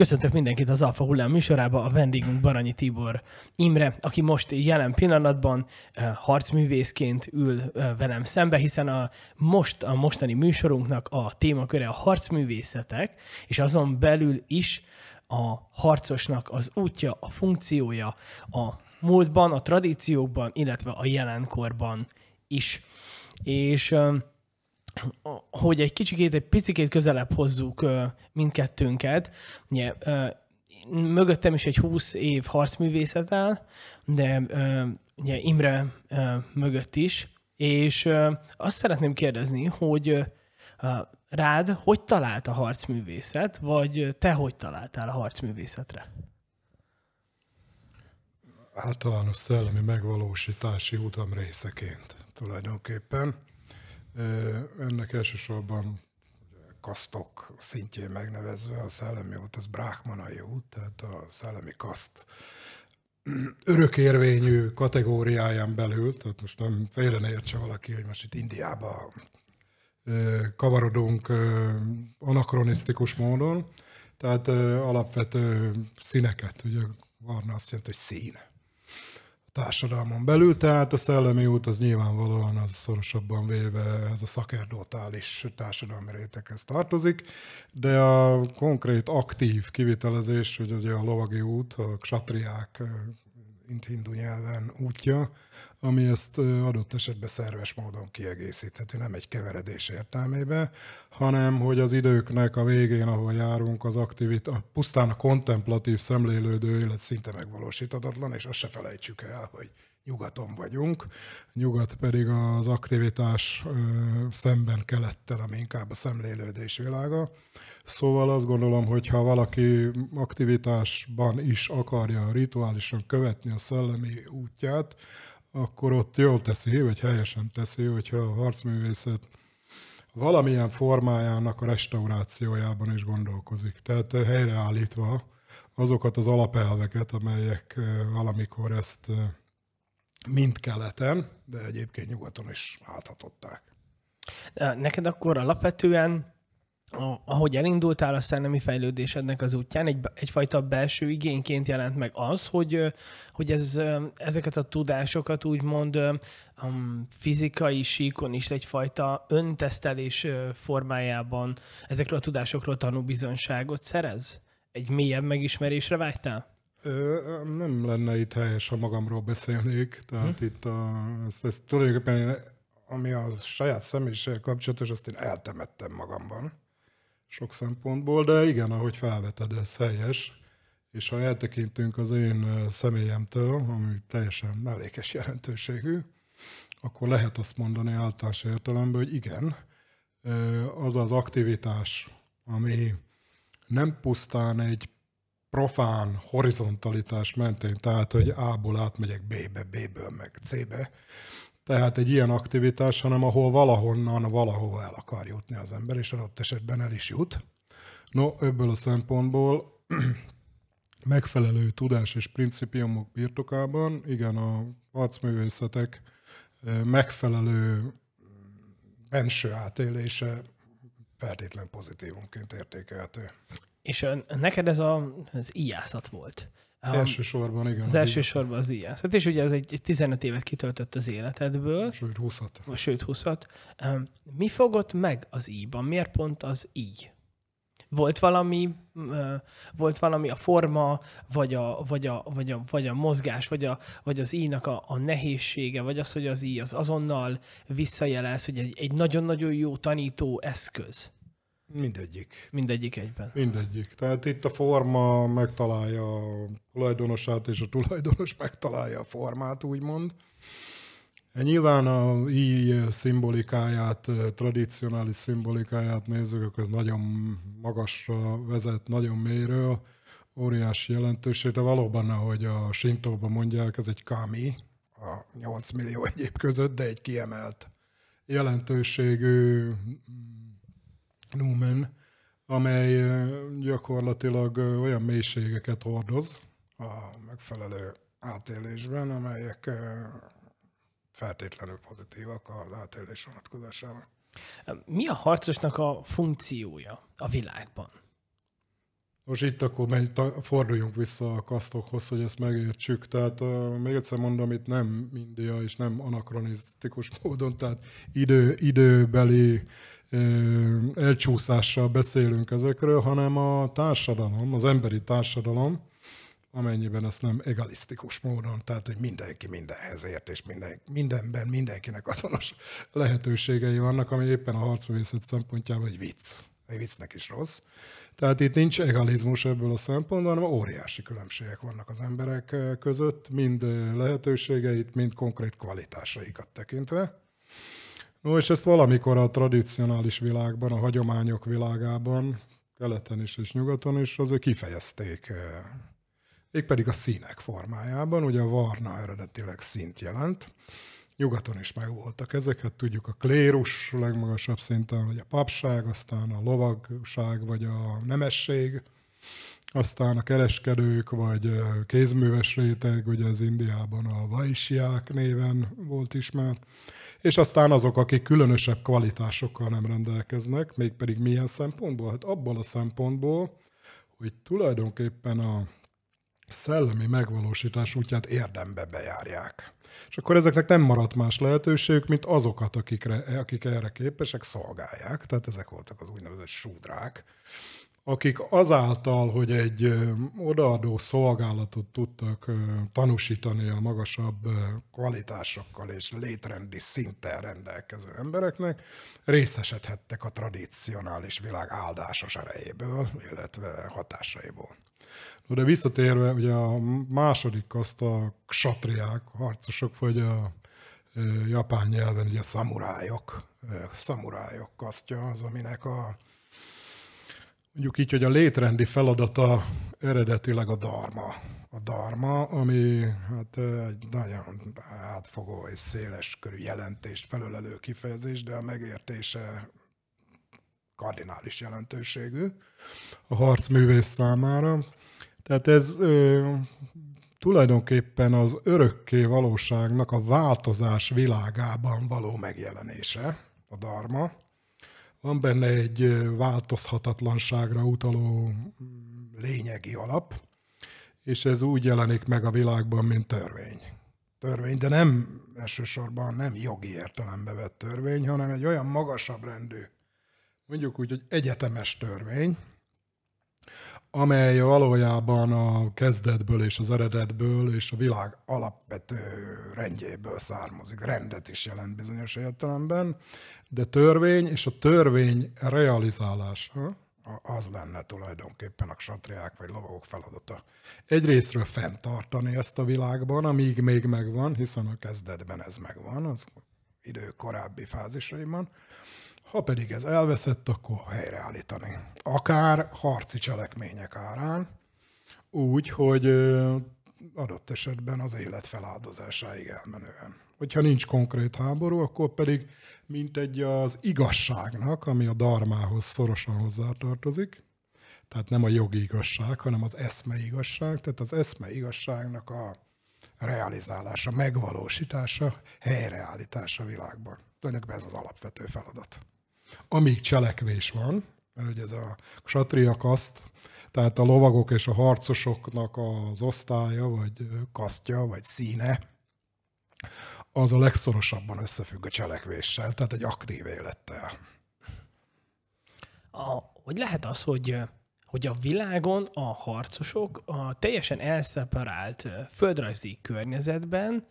Köszöntök mindenkit az Alfa Hullám műsorába, a vendégünk Baranyi Tibor Imre, aki most jelen pillanatban uh, harcművészként ül uh, velem szembe, hiszen a most a mostani műsorunknak a témaköre a harcművészetek, és azon belül is a harcosnak az útja, a funkciója a múltban, a tradíciókban, illetve a jelenkorban is. És uh, hogy egy kicsikét, egy picikét közelebb hozzuk mindkettőnket. Ugye, mögöttem is egy 20 év harcművészet áll, de ugye Imre mögött is, és azt szeretném kérdezni, hogy rád hogy talált a harcművészet, vagy te hogy találtál a harcművészetre? Általános szellemi megvalósítási utam részeként tulajdonképpen. Ennek elsősorban kasztok szintjén megnevezve a szellemi út, az brákmanai út, tehát a szellemi kaszt örökérvényű kategóriáján belül, tehát most nem félre ne értse valaki, hogy most itt Indiába kavarodunk anakronisztikus módon, tehát alapvető színeket, ugye varna azt jelenti, hogy szín társadalmon belül, tehát a szellemi út az nyilvánvalóan az szorosabban véve ez a szakerdótális társadalmi réteghez tartozik, de a konkrét aktív kivitelezés, hogy az a lovagi út, a ksatriák hindu nyelven útja, ami ezt adott esetben szerves módon kiegészítheti, nem egy keveredés értelmébe, hanem hogy az időknek a végén, ahol járunk, az aktivitás, pusztán a kontemplatív szemlélődő élet szinte megvalósíthatatlan, és azt se felejtsük el, hogy nyugaton vagyunk, nyugat pedig az aktivitás szemben kelettel, ami inkább a szemlélődés világa. Szóval azt gondolom, hogy ha valaki aktivitásban is akarja rituálisan követni a szellemi útját, akkor ott jól teszi, vagy helyesen teszi, hogyha a harcművészet valamilyen formájának a restaurációjában is gondolkozik. Tehát helyreállítva azokat az alapelveket, amelyek valamikor ezt mind keleten, de egyébként nyugaton is áthatották. Neked akkor alapvetően ahogy elindultál a szellemi fejlődésednek az útján, egy, egyfajta belső igényként jelent meg az, hogy, hogy ez, ezeket a tudásokat úgymond um, fizikai síkon is egyfajta öntesztelés formájában ezekről a tudásokról tanú bizonságot szerez? Egy mélyebb megismerésre vágytál? Ö, nem lenne itt helyes, ha magamról beszélnék. Tehát hm. itt a, ezt, ezt tulajdonképpen ami a saját személyiség kapcsolatos, azt én eltemettem magamban sok szempontból, de igen, ahogy felveted, ez helyes. És ha eltekintünk az én személyemtől, ami teljesen mellékes jelentőségű, akkor lehet azt mondani általános értelemben, hogy igen, az az aktivitás, ami nem pusztán egy profán horizontalitás mentén, tehát hogy A-ból átmegyek B-be, B-ből meg C-be, tehát egy ilyen aktivitás, hanem ahol valahonnan valahol el akar jutni az ember, és adott esetben el is jut. No, ebből a szempontból megfelelő tudás és principiumok birtokában, igen, a harcművészetek eh, megfelelő benső átélése feltétlen pozitívumként értékelhető. És neked ez a, az íjászat volt. Elsősorban, igen. Az, az elsősorban az íjászat. És ugye ez egy, egy 15 évet kitöltött az életedből. Sőt, 20-at. Sőt, 20-at. Um, mi fogott meg az íjban? Miért pont az íj? Volt valami, volt valami a forma, vagy a, vagy a, vagy a, vagy a mozgás, vagy, a, vagy az íjnak a, a nehézsége, vagy az, hogy az íj az azonnal visszajelez, hogy egy, egy nagyon-nagyon jó tanító eszköz. Mindegyik. Mindegyik egyben. Mindegyik. Tehát itt a forma megtalálja a tulajdonosát, és a tulajdonos megtalálja a formát, úgymond. Nyilván a i szimbolikáját, tradicionális szimbolikáját nézzük, akkor ez nagyon magasra vezet, nagyon mélyről, óriási jelentőség, de valóban, ahogy a Sintóban mondják, ez egy kami, a 8 millió egyéb között, de egy kiemelt jelentőségű Numen, amely gyakorlatilag olyan mélységeket hordoz a megfelelő átélésben, amelyek feltétlenül pozitívak az átélés vonatkozásában. Mi a harcosnak a funkciója a világban? Most itt akkor megy, forduljunk vissza a kasztokhoz, hogy ezt megértsük. Tehát uh, még egyszer mondom, itt nem India és nem anakronisztikus módon, tehát idő, időbeli uh, elcsúszással beszélünk ezekről, hanem a társadalom, az emberi társadalom, amennyiben ezt nem egalisztikus módon, tehát hogy mindenki mindenhez ért, és minden, mindenben mindenkinek azonos lehetőségei vannak, ami éppen a harcművészet szempontjából egy vicc. Egy viccnek is rossz. Tehát itt nincs egalizmus ebből a szempontból, hanem óriási különbségek vannak az emberek között, mind lehetőségeit, mind konkrét kvalitásaikat tekintve. No, és ezt valamikor a tradicionális világban, a hagyományok világában, keleten is és nyugaton is, azért kifejezték mégpedig a színek formájában. Ugye a varna eredetileg szint jelent, nyugaton is megvoltak ezeket, tudjuk a klérus legmagasabb szinten, vagy a papság, aztán a lovagság, vagy a nemesség, aztán a kereskedők, vagy kézműves réteg, ugye az Indiában a vaisiák néven volt ismert, és aztán azok, akik különösebb kvalitásokkal nem rendelkeznek, mégpedig milyen szempontból? Hát abból a szempontból, hogy tulajdonképpen a szellemi megvalósítás útját érdembe bejárják. És akkor ezeknek nem maradt más lehetőségük, mint azokat, akikre, akik erre képesek, szolgálják. Tehát ezek voltak az úgynevezett súdrák, akik azáltal, hogy egy odaadó szolgálatot tudtak tanúsítani a magasabb kvalitásokkal és létrendi szinten rendelkező embereknek, részesedhettek a tradicionális világ áldásos erejéből, illetve hatásaiból. De visszatérve, ugye a második azt a ksatriák, harcosok, vagy a japán nyelven ugye a szamurájok, szamurájok kasztja az, aminek a mondjuk így, hogy a létrendi feladata eredetileg a dharma. A dharma, ami hát egy nagyon átfogó és széles körű jelentést felölelő kifejezés, de a megértése kardinális jelentőségű a harcművész számára. Tehát ez ö, tulajdonképpen az örökké valóságnak a változás világában való megjelenése, a dharma. Van benne egy változhatatlanságra utaló mm, lényegi alap, és ez úgy jelenik meg a világban, mint törvény. Törvény, de nem elsősorban nem jogi értelembe vett törvény, hanem egy olyan magasabb rendű, mondjuk úgy, hogy egyetemes törvény, amely valójában a kezdetből és az eredetből és a világ alapvető rendjéből származik. Rendet is jelent bizonyos értelemben, de törvény és a törvény realizálása az lenne tulajdonképpen a satriák vagy lovagok feladata. Egyrésztről fenntartani ezt a világban, amíg még megvan, hiszen a kezdetben ez megvan, az idő korábbi fázisaiban, ha pedig ez elveszett, akkor helyreállítani. Akár harci cselekmények árán, úgy, hogy adott esetben az élet feláldozásáig elmenően. Hogyha nincs konkrét háború, akkor pedig mint egy az igazságnak, ami a darmához szorosan hozzátartozik, tehát nem a jogi igazság, hanem az eszme igazság, tehát az eszme igazságnak a realizálása, megvalósítása, helyreállítása a világban. Tulajdonképpen ez az alapvető feladat amíg cselekvés van, mert ugye ez a ksatria kaszt, tehát a lovagok és a harcosoknak az osztálya, vagy kasztja, vagy színe, az a legszorosabban összefügg a cselekvéssel, tehát egy aktív élettel. A, hogy lehet az, hogy, hogy a világon a harcosok a teljesen elszeparált földrajzi környezetben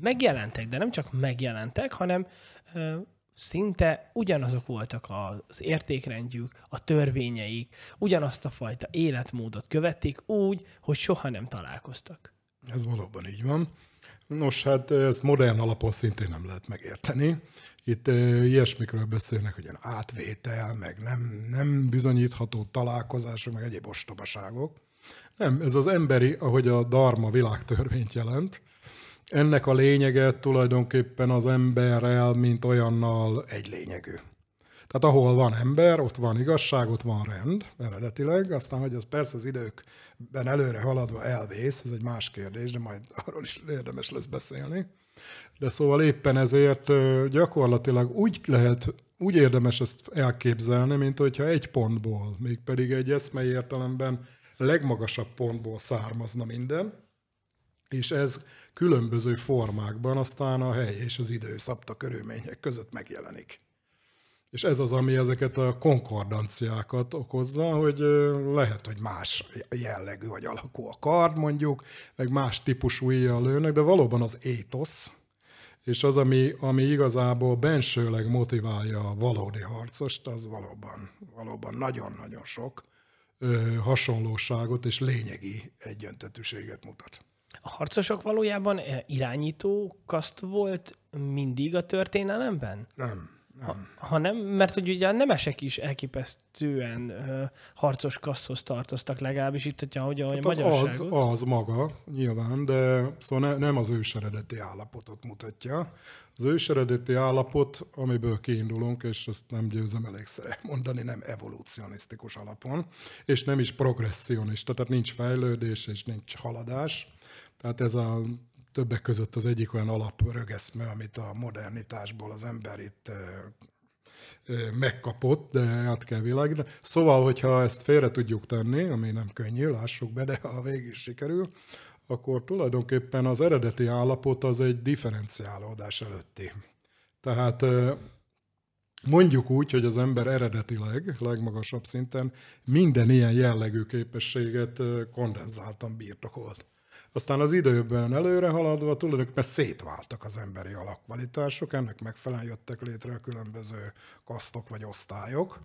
megjelentek, de nem csak megjelentek, hanem szinte ugyanazok voltak az értékrendjük, a törvényeik, ugyanazt a fajta életmódot követték úgy, hogy soha nem találkoztak. Ez valóban így van. Nos, hát ezt modern alapon szintén nem lehet megérteni. Itt ilyesmikről beszélnek, hogy ilyen átvétel, meg nem, nem bizonyítható találkozások, meg egyéb ostobaságok. Nem, ez az emberi, ahogy a Dharma világtörvényt jelent, ennek a lényege tulajdonképpen az emberrel, mint olyannal egy lényegű. Tehát ahol van ember, ott van igazság, ott van rend, eredetileg, aztán, hogy az persze az időkben előre haladva elvész, ez egy más kérdés, de majd arról is érdemes lesz beszélni. De szóval éppen ezért gyakorlatilag úgy lehet, úgy érdemes ezt elképzelni, mint hogyha egy pontból, mégpedig egy eszmei értelemben legmagasabb pontból származna minden, és ez különböző formákban aztán a hely és az idő szabta körülmények között megjelenik. És ez az, ami ezeket a konkordanciákat okozza, hogy lehet, hogy más jellegű vagy alakú a kard mondjuk, meg más típusú íjjal lőnek, de valóban az étosz, és az, ami, ami igazából bensőleg motiválja a valódi harcost, az valóban, valóban nagyon-nagyon sok ö, hasonlóságot és lényegi egyöntetűséget mutat. A harcosok valójában irányító kaszt volt mindig a történelemben? Nem. Ha, ha nem, mert hogy ugye a nemesek is elképesztően uh, harcos kasszhoz tartoztak, legalábbis itt, hogyha hogy a hát az, az, az maga, nyilván, de szóval ne, nem az ős eredeti állapotot mutatja. Az ős eredeti állapot, amiből kiindulunk, és ezt nem győzem elégszer mondani, nem evolúcionisztikus alapon, és nem is progressionista, tehát nincs fejlődés és nincs haladás. Tehát ez a többek között az egyik olyan alaprögeszme, amit a modernitásból az ember itt megkapott, de át kell világítani. Szóval, hogyha ezt félre tudjuk tenni, ami nem könnyű, lássuk be, de ha végig sikerül, akkor tulajdonképpen az eredeti állapot az egy differenciálódás előtti. Tehát mondjuk úgy, hogy az ember eredetileg, legmagasabb szinten minden ilyen jellegű képességet kondenzáltan birtokolt. Aztán az időben előre haladva tulajdonképpen szétváltak az emberi alakvalitások, ennek megfelelően jöttek létre a különböző kasztok vagy osztályok.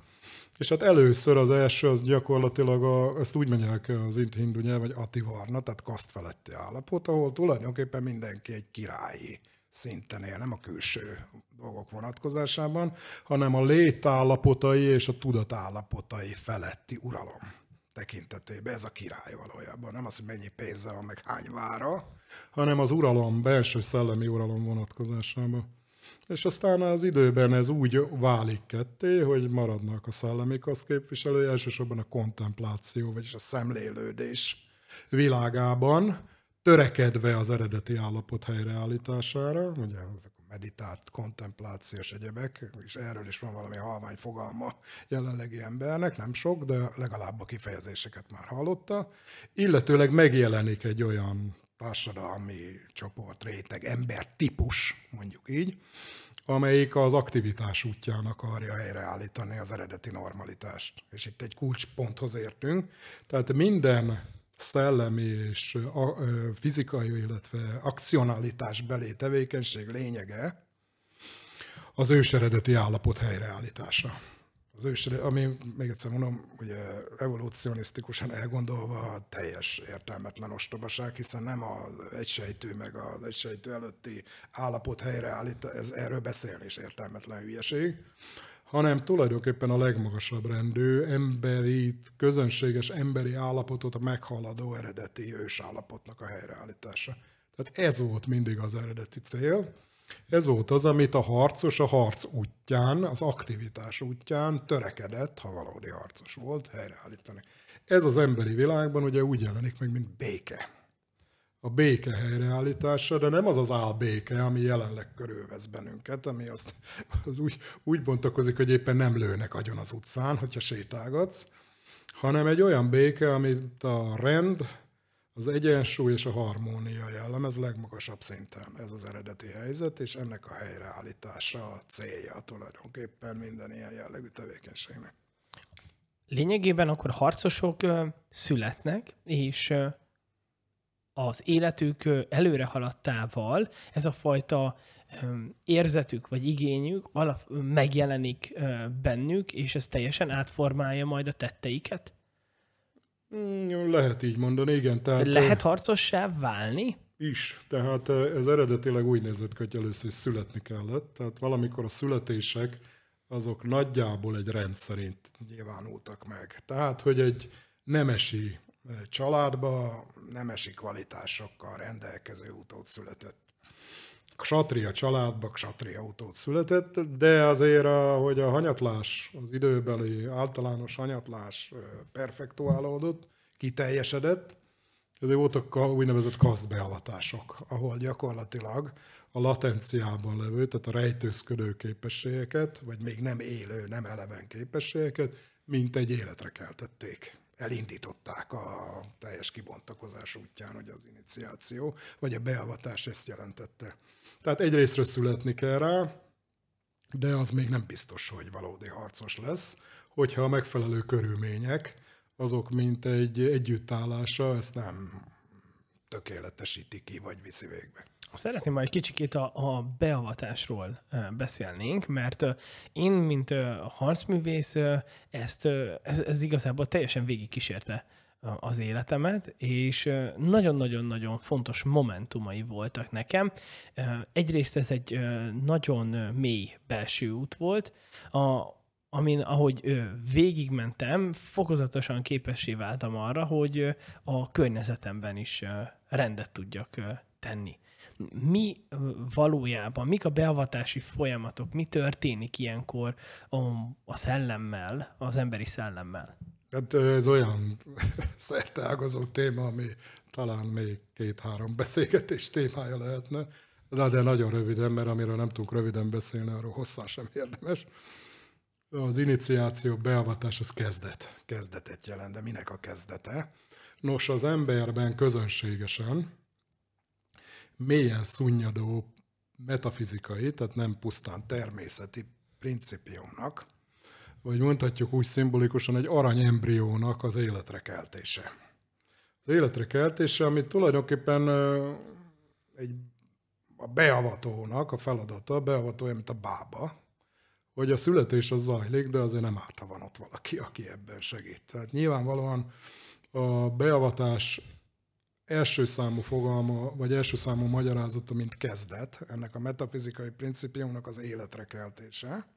És hát először az első az gyakorlatilag, a, ezt úgy mondják az hindu nyelv, vagy ativarna, tehát kaszt feletti állapot, ahol tulajdonképpen mindenki egy királyi szinten él, nem a külső dolgok vonatkozásában, hanem a létállapotai és a tudatállapotai feletti uralom tekintetében ez a király valójában. Nem az, hogy mennyi pénze van, meg hány vára, hanem az uralom, belső szellemi uralom vonatkozásában. És aztán az időben ez úgy válik ketté, hogy maradnak a szellemi kasz képviselői, elsősorban a kontempláció, vagyis a szemlélődés világában, törekedve az eredeti állapot helyreállítására, ugye ezek meditált, kontemplációs egyebek, és erről is van valami halvány fogalma jelenlegi embernek, nem sok, de legalább a kifejezéseket már hallotta, illetőleg megjelenik egy olyan társadalmi csoport, réteg, ember típus, mondjuk így, amelyik az aktivitás útján akarja helyreállítani az eredeti normalitást. És itt egy kulcsponthoz értünk. Tehát minden szellemi és fizikai, illetve akcionalitás belé tevékenység lényege az őseredeti állapot helyreállítása. Az ős, ami, még egyszer mondom, ugye evolúcionisztikusan elgondolva teljes értelmetlen ostobaság, hiszen nem az egysejtő meg az egysejtő előtti állapot helyreállítása, ez erről beszélni is értelmetlen hülyeség, hanem tulajdonképpen a legmagasabb rendű emberi, közönséges emberi állapotot meghaladó eredeti ősállapotnak a helyreállítása. Tehát ez volt mindig az eredeti cél. Ez volt az, amit a harcos a harc útján, az aktivitás útján törekedett, ha valódi harcos volt, helyreállítani. Ez az emberi világban ugye úgy jelenik meg, mint béke a béke helyreállítása, de nem az az álbéke, ami jelenleg körülvesz bennünket, ami azt, az úgy, úgy bontakozik, hogy éppen nem lőnek agyon az utcán, hogyha sétálgatsz, hanem egy olyan béke, amit a rend, az egyensúly és a harmónia jellemez legmagasabb szinten. Ez az eredeti helyzet, és ennek a helyreállítása a célja tulajdonképpen minden ilyen jellegű tevékenységnek. Lényegében akkor harcosok születnek, és az életük előre haladtával ez a fajta érzetük vagy igényük alap, megjelenik bennük, és ez teljesen átformálja majd a tetteiket? Mm, lehet így mondani, igen. Tehát, Lehet harcossá válni? Is. Tehát ez eredetileg úgy nézett hogy először születni kellett. Tehát valamikor a születések azok nagyjából egy rend szerint nyilvánultak meg. Tehát, hogy egy nemesi családba nemesi kvalitásokkal rendelkező utód született. Ksatria családba ksatria utód született, de azért, hogy a hanyatlás, az időbeli általános hanyatlás perfektuálódott, kiteljesedett, Ezért voltak úgynevezett kasztbeavatások, ahol gyakorlatilag a latenciában levő, tehát a rejtőzködő képességeket, vagy még nem élő, nem eleven képességeket, mint egy életre keltették. Elindították a teljes kibontakozás útján, hogy az iniciáció, vagy a beavatás ezt jelentette. Tehát egyrésztről születni kell rá, de az még nem biztos, hogy valódi harcos lesz, hogyha a megfelelő körülmények, azok mint egy együttállása, ezt nem tökéletesíti ki, vagy viszi végbe. Szeretném majd kicsikét a, a beavatásról beszélnénk, mert én, mint harcművész, ezt, ez, ez igazából teljesen végigkísérte az életemet, és nagyon-nagyon-nagyon fontos momentumai voltak nekem. Egyrészt ez egy nagyon mély belső út volt, a, amin, ahogy végigmentem, fokozatosan képessé váltam arra, hogy a környezetemben is rendet tudjak tenni mi valójában, mik a beavatási folyamatok, mi történik ilyenkor a, a szellemmel, az emberi szellemmel? Hát ez olyan szerteágazó téma, ami talán még két-három beszélgetés témája lehetne, de, de nagyon röviden, mert amiről nem tudunk röviden beszélni, arról hosszan sem érdemes. Az iniciáció, beavatás az kezdet. Kezdetet jelent, de minek a kezdete? Nos, az emberben közönségesen mélyen szunnyadó metafizikai, tehát nem pusztán természeti principiumnak, vagy mondhatjuk úgy szimbolikusan egy aranyembriónak az életre keltése. Az életre keltése, amit tulajdonképpen egy a beavatónak a feladata, a beavatója, mint a bába, hogy a születés az zajlik, de azért nem árt, ha van ott valaki, aki ebben segít. Tehát nyilvánvalóan a beavatás első számú fogalma, vagy első számú magyarázata, mint kezdet, ennek a metafizikai principiumnak az életre keltése.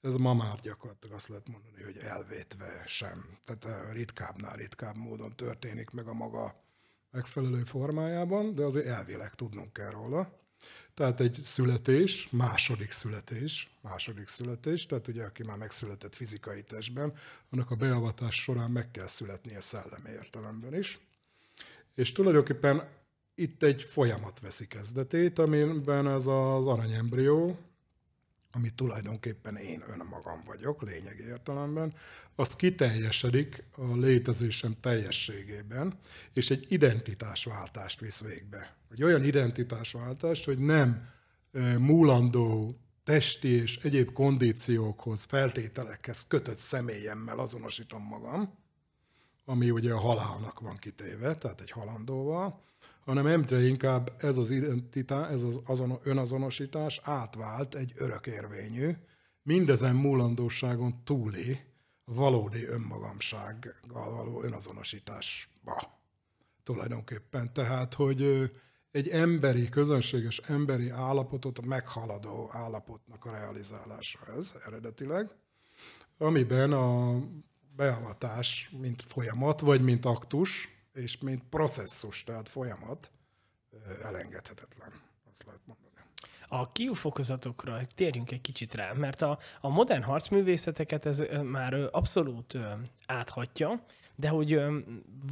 Ez ma már gyakorlatilag azt lehet mondani, hogy elvétve sem. Tehát ritkábbnál ritkább módon történik meg a maga megfelelő formájában, de azért elvileg tudnunk kell róla. Tehát egy születés, második születés, második születés, tehát ugye aki már megszületett fizikai testben, annak a beavatás során meg kell születnie szellemi értelemben is. És tulajdonképpen itt egy folyamat veszi kezdetét, amiben ez az aranyembrió, ami tulajdonképpen én önmagam vagyok, lényegi értelemben, az kiteljesedik a létezésem teljességében, és egy identitásváltást visz végbe. Egy olyan identitásváltást, hogy nem múlandó testi és egyéb kondíciókhoz, feltételekhez kötött személyemmel azonosítom magam, ami ugye a halálnak van kitéve, tehát egy halandóval, hanem egyre inkább ez az identitás, ez az azon, önazonosítás átvált egy örökérvényű, mindezen múlandóságon túli, valódi önmagamsággal való önazonosításba tulajdonképpen. Tehát, hogy egy emberi, közönséges emberi állapotot meghaladó állapotnak a realizálása ez eredetileg, amiben a beavatás, mint folyamat, vagy mint aktus, és mint processzus, tehát folyamat elengedhetetlen, azt lehet mondani. A kiúfokozatokra térjünk egy kicsit rá, mert a, a modern harcművészeteket ez már abszolút áthatja, de hogy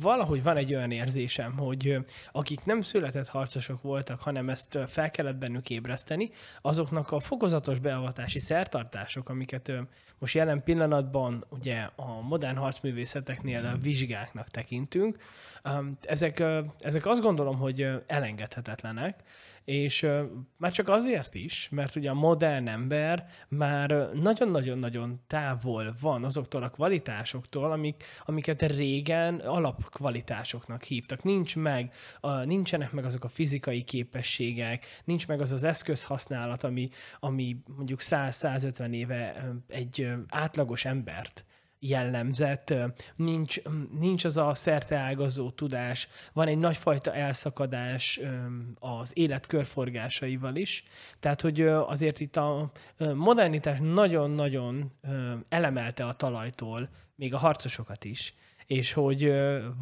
valahogy van egy olyan érzésem, hogy akik nem született harcosok voltak, hanem ezt fel kellett bennük ébreszteni, azoknak a fokozatos beavatási szertartások, amiket most jelen pillanatban ugye a modern harcművészeteknél vizsgáknak tekintünk, ezek, ezek azt gondolom, hogy elengedhetetlenek, és már csak azért is, mert ugye a modern ember már nagyon-nagyon-nagyon távol van azoktól a kvalitásoktól, amik, amiket régen alapkvalitásoknak hívtak. Nincs meg, nincsenek meg azok a fizikai képességek, nincs meg az az eszközhasználat, ami, ami mondjuk 100-150 éve egy átlagos embert jellemzett, nincs, nincs az a szerteágazó tudás, van egy nagyfajta elszakadás az élet körforgásaival is, tehát hogy azért itt a modernitás nagyon-nagyon elemelte a talajtól még a harcosokat is, és hogy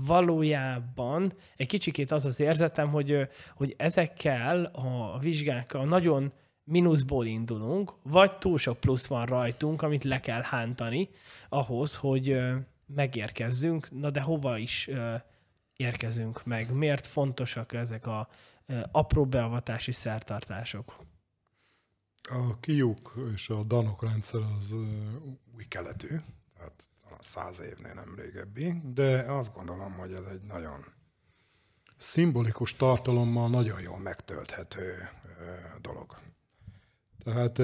valójában egy kicsikét az az érzetem, hogy, hogy ezekkel a vizsgákkal nagyon mínuszból indulunk, vagy túl sok plusz van rajtunk, amit le kell hántani ahhoz, hogy megérkezzünk, na de hova is érkezünk meg? Miért fontosak ezek a apró beavatási szertartások? A kiuk és a danok rendszer az új keletű, tehát száz évnél nem régebbi, de azt gondolom, hogy ez egy nagyon szimbolikus tartalommal nagyon jól megtölthető dolog. Tehát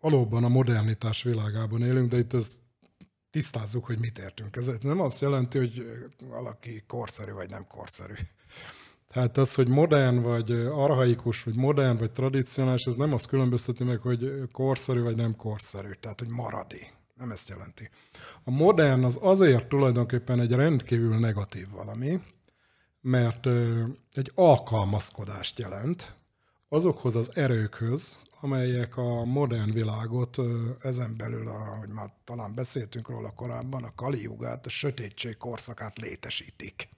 valóban a modernitás világában élünk, de itt ez tisztázzuk, hogy mit értünk. Ez nem azt jelenti, hogy valaki korszerű vagy nem korszerű. Tehát az, hogy modern vagy arhaikus, vagy modern vagy tradicionális, ez nem azt különbözteti meg, hogy korszerű vagy nem korszerű, tehát hogy maradi. Nem ezt jelenti. A modern az azért tulajdonképpen egy rendkívül negatív valami, mert egy alkalmazkodást jelent azokhoz az erőkhöz, amelyek a modern világot ezen belül, ahogy már talán beszéltünk róla korábban, a Kaliugát, a sötétség korszakát létesítik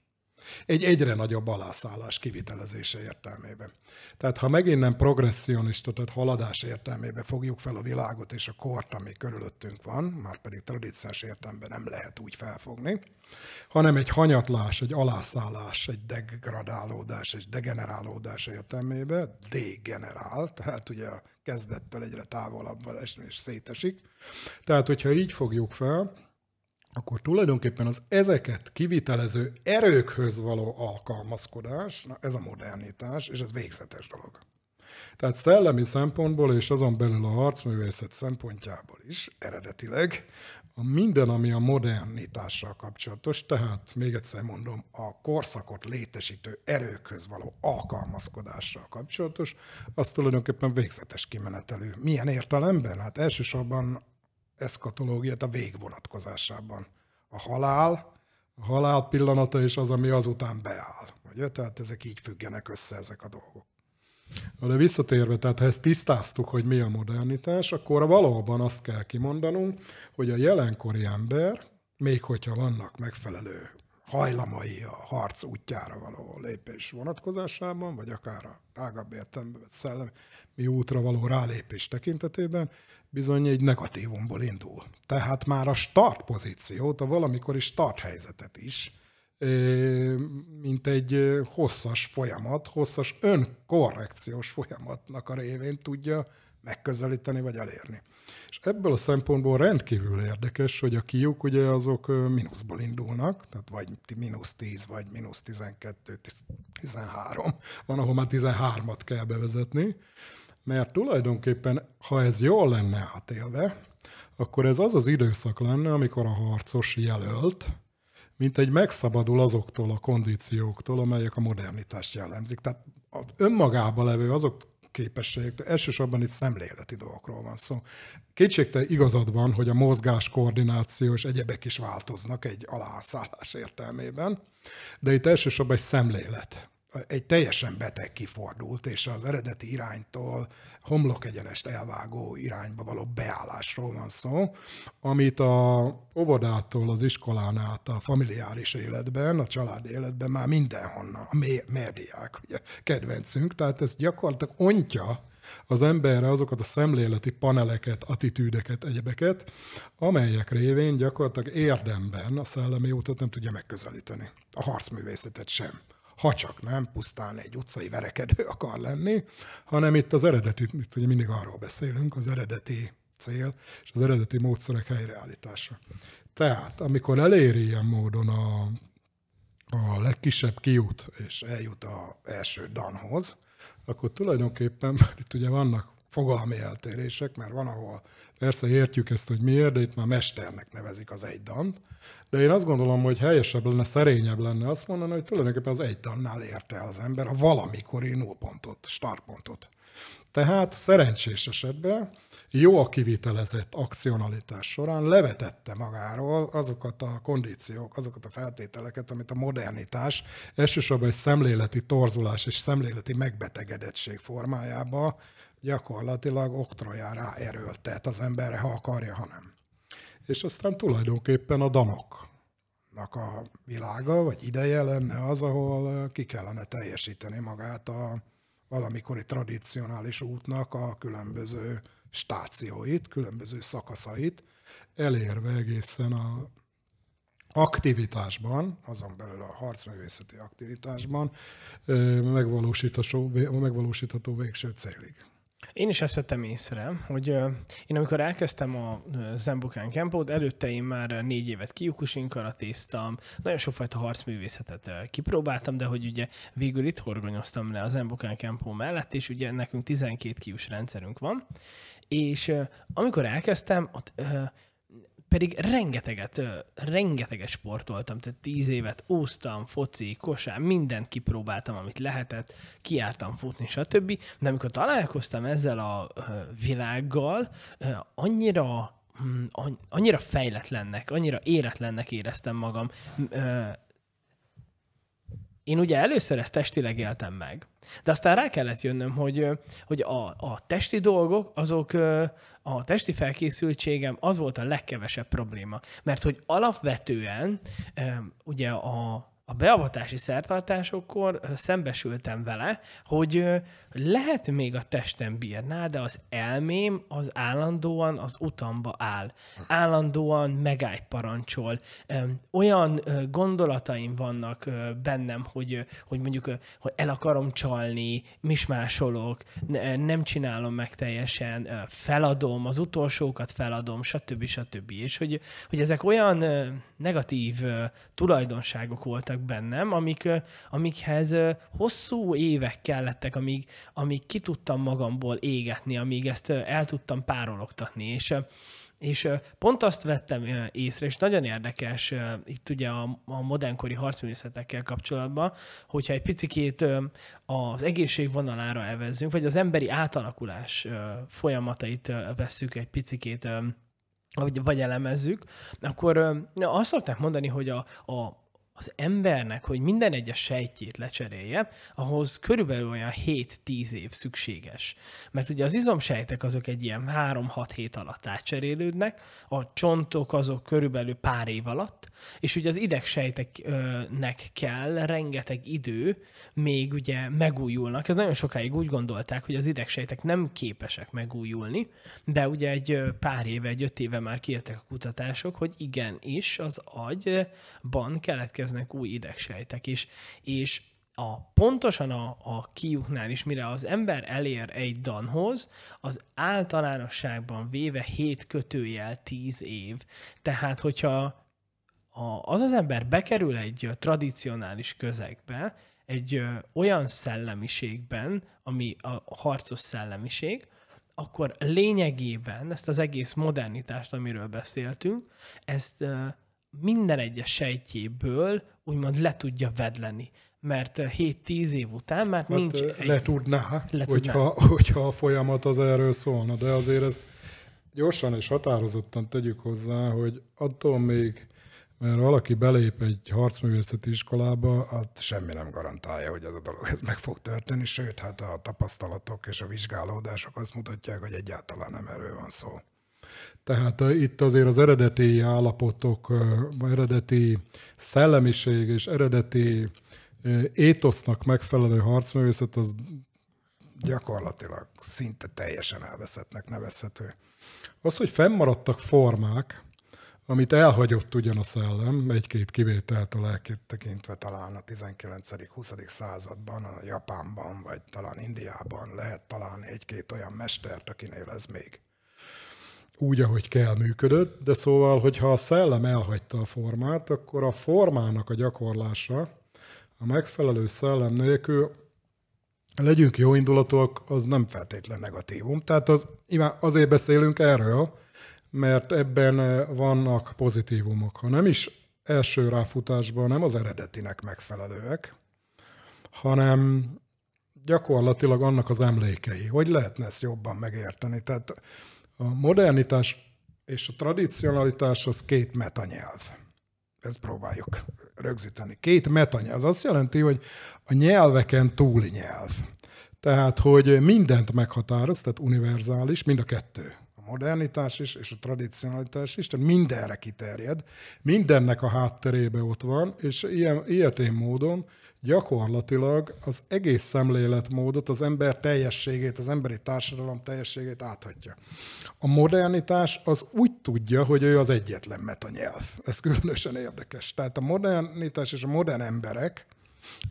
egy egyre nagyobb alászállás kivitelezése értelmében. Tehát ha megint nem progressionista, tehát haladás értelmében fogjuk fel a világot és a kort, ami körülöttünk van, már pedig tradíciós értelemben nem lehet úgy felfogni, hanem egy hanyatlás, egy alászállás, egy degradálódás, egy degenerálódás értelmében, degenerál, tehát ugye a kezdettől egyre távolabb és szétesik. Tehát, hogyha így fogjuk fel, akkor tulajdonképpen az ezeket kivitelező erőkhöz való alkalmazkodás, na ez a modernitás, és ez végzetes dolog. Tehát szellemi szempontból, és azon belül a harcművészet szempontjából is eredetileg a minden, ami a modernitással kapcsolatos, tehát még egyszer mondom, a korszakot létesítő erőkhöz való alkalmazkodással kapcsolatos, az tulajdonképpen végzetes kimenetelő. Milyen értelemben? Hát elsősorban eszkatológiát a vég vonatkozásában. A halál, a halál pillanata és az, ami azután beáll. Ugye? Tehát ezek így függenek össze ezek a dolgok. De visszatérve, tehát ha ezt tisztáztuk, hogy mi a modernitás, akkor valóban azt kell kimondanunk, hogy a jelenkori ember, még hogyha vannak megfelelő hajlamai a harc útjára való lépés vonatkozásában, vagy akár a tágabb értelemben szellemi útra való rálépés tekintetében, bizony egy negatívumból indul. Tehát már a start pozíciót, a valamikori start helyzetet is, mint egy hosszas folyamat, hosszas önkorrekciós folyamatnak a révén tudja megközelíteni vagy elérni. És ebből a szempontból rendkívül érdekes, hogy a kiuk ugye azok mínuszból indulnak, tehát vagy mínusz 10, vagy mínusz 12, 13, van, ahol már 13-at kell bevezetni, mert tulajdonképpen, ha ez jól lenne átélve, akkor ez az az időszak lenne, amikor a harcos jelölt, mint egy megszabadul azoktól a kondícióktól, amelyek a modernitást jellemzik. Tehát önmagában levő azok képességek, elsősorban itt szemléleti dolgokról van szó. Kétségte igazad van, hogy a mozgás, koordináció és egyebek is változnak egy alászállás értelmében, de itt elsősorban egy szemlélet egy teljesen beteg kifordult, és az eredeti iránytól homlok egyenest elvágó irányba való beállásról van szó, amit a óvodától az iskolán át a familiáris életben, a családi életben már mindenhonnan, a médiák, ugye, kedvencünk, tehát ez gyakorlatilag ontja az emberre azokat a szemléleti paneleket, attitűdeket, egyebeket, amelyek révén gyakorlatilag érdemben a szellemi útot nem tudja megközelíteni. A harcművészetet sem ha csak nem pusztán egy utcai verekedő akar lenni, hanem itt az eredeti, itt ugye mindig arról beszélünk, az eredeti cél és az eredeti módszerek helyreállítása. Tehát, amikor eléri ilyen módon a, a legkisebb kiút, és eljut a első danhoz, akkor tulajdonképpen itt ugye vannak fogalmi eltérések, mert van, ahol persze értjük ezt, hogy miért, de itt már mesternek nevezik az egy dant, de én azt gondolom, hogy helyesebb lenne, szerényebb lenne azt mondani, hogy tulajdonképpen az egy tannál érte az ember a valamikori nullpontot, startpontot. Tehát szerencsés esetben jó a kivitelezett akcionalitás során levetette magáról azokat a kondíciók, azokat a feltételeket, amit a modernitás elsősorban egy szemléleti torzulás és szemléleti megbetegedettség formájába gyakorlatilag oktrojá rá erőltet az emberre, ha akarja, ha nem. És aztán tulajdonképpen a danoknak a világa, vagy ideje lenne az, ahol ki kellene teljesíteni magát a valamikori tradicionális útnak a különböző stációit, különböző szakaszait, elérve egészen a aktivitásban, azon belül a harcművészeti aktivitásban megvalósítható, megvalósítható végső célig. Én is ezt vettem észre, hogy én amikor elkezdtem a Zembukán Kempót, előtte én már négy évet kiukusin karatéztam, nagyon sokfajta harcművészetet kipróbáltam, de hogy ugye végül itt horgonyoztam le a Zembukán Kempó mellett, és ugye nekünk 12 kius rendszerünk van, és amikor elkezdtem, ott pedig rengeteget, rengeteget sportoltam, tehát tíz évet úsztam, foci, kosár, mindent kipróbáltam, amit lehetett, kiártam futni, stb. De amikor találkoztam ezzel a világgal, annyira hm, annyira fejletlennek, annyira éretlennek éreztem magam. Én ugye először ezt testileg éltem meg, de aztán rá kellett jönnöm, hogy, hogy a, a testi dolgok, azok a testi felkészültségem az volt a legkevesebb probléma. Mert hogy alapvetően ugye a, a beavatási szertartásokkor szembesültem vele, hogy lehet még a testem bírná, de az elmém az állandóan az utamba áll. Állandóan megáll parancsol. Olyan gondolataim vannak bennem, hogy, hogy mondjuk hogy el akarom csalni, mismásolok, nem csinálom meg teljesen, feladom, az utolsókat feladom, stb. stb. És hogy, hogy ezek olyan negatív tulajdonságok voltak bennem, amik, amikhez hosszú évek kellettek, amíg, amíg ki tudtam magamból égetni, amíg ezt el tudtam párologtatni. És és pont azt vettem észre, és nagyon érdekes itt ugye a, a modernkori harcművészetekkel kapcsolatban, hogyha egy picikét az egészség vonalára evezzünk, vagy az emberi átalakulás folyamatait vesszük egy picikét vagy, vagy elemezzük, akkor azt szokták mondani, hogy a, a, az embernek, hogy minden egyes sejtjét lecserélje, ahhoz körülbelül olyan 7-10 év szükséges. Mert ugye az izomsejtek azok egy ilyen 3-6 hét alatt átcserélődnek, a csontok azok körülbelül pár év alatt, és ugye az idegsejteknek kell rengeteg idő, még ugye megújulnak. Ez nagyon sokáig úgy gondolták, hogy az idegsejtek nem képesek megújulni, de ugye egy pár éve, egy öt éve már kijöttek a kutatások, hogy igenis az agyban keletkeznek új idegsejtek is, és a, pontosan a, a kiuknál is, mire az ember elér egy danhoz, az általánosságban véve 7 kötőjel 10 év. Tehát, hogyha az az ember bekerül egy tradicionális közegbe, egy olyan szellemiségben, ami a harcos szellemiség, akkor lényegében ezt az egész modernitást, amiről beszéltünk, ezt minden egyes sejtjéből úgymond le tudja vedleni. Mert 7-10 év után már hát, nincs... Egy... Le tudná, le hogyha, hogyha a folyamat az erről szólna, de azért ezt gyorsan és határozottan tegyük hozzá, hogy attól még mert valaki belép egy harcművészeti iskolába, hát semmi nem garantálja, hogy ez a dolog ez meg fog történni, sőt, hát a tapasztalatok és a vizsgálódások azt mutatják, hogy egyáltalán nem erről van szó. Tehát itt azért az eredeti állapotok, eredeti szellemiség és eredeti étosznak megfelelő harcművészet az gyakorlatilag szinte teljesen elveszettnek nevezhető. Az, hogy fennmaradtak formák, amit elhagyott ugyan a szellem, egy-két kivételtől tekintve talán a 19.-20. században, a Japánban, vagy talán Indiában lehet találni egy-két olyan mestert, akinél ez még úgy, ahogy kell működött, de szóval, hogyha a szellem elhagyta a formát, akkor a formának a gyakorlása a megfelelő szellem nélkül legyünk jó indulatúak, az nem feltétlen negatívum. Tehát az, azért beszélünk erről, mert ebben eh, vannak pozitívumok. Ha nem is első ráfutásban nem az eredetinek megfelelőek, hanem gyakorlatilag annak az emlékei. Hogy lehetne ezt jobban megérteni? Tehát a modernitás és a tradicionalitás az két metanyelv. Ezt próbáljuk rögzíteni. Két metanyelv. Az azt jelenti, hogy a nyelveken túli nyelv. Tehát, hogy mindent meghatároz, tehát univerzális, mind a kettő a modernitás is, és a tradicionalitás is, tehát mindenre kiterjed, mindennek a hátterébe ott van, és ilyen, ilyetén módon gyakorlatilag az egész szemléletmódot, az ember teljességét, az emberi társadalom teljességét áthatja. A modernitás az úgy tudja, hogy ő az egyetlen metanyelv. Ez különösen érdekes. Tehát a modernitás és a modern emberek,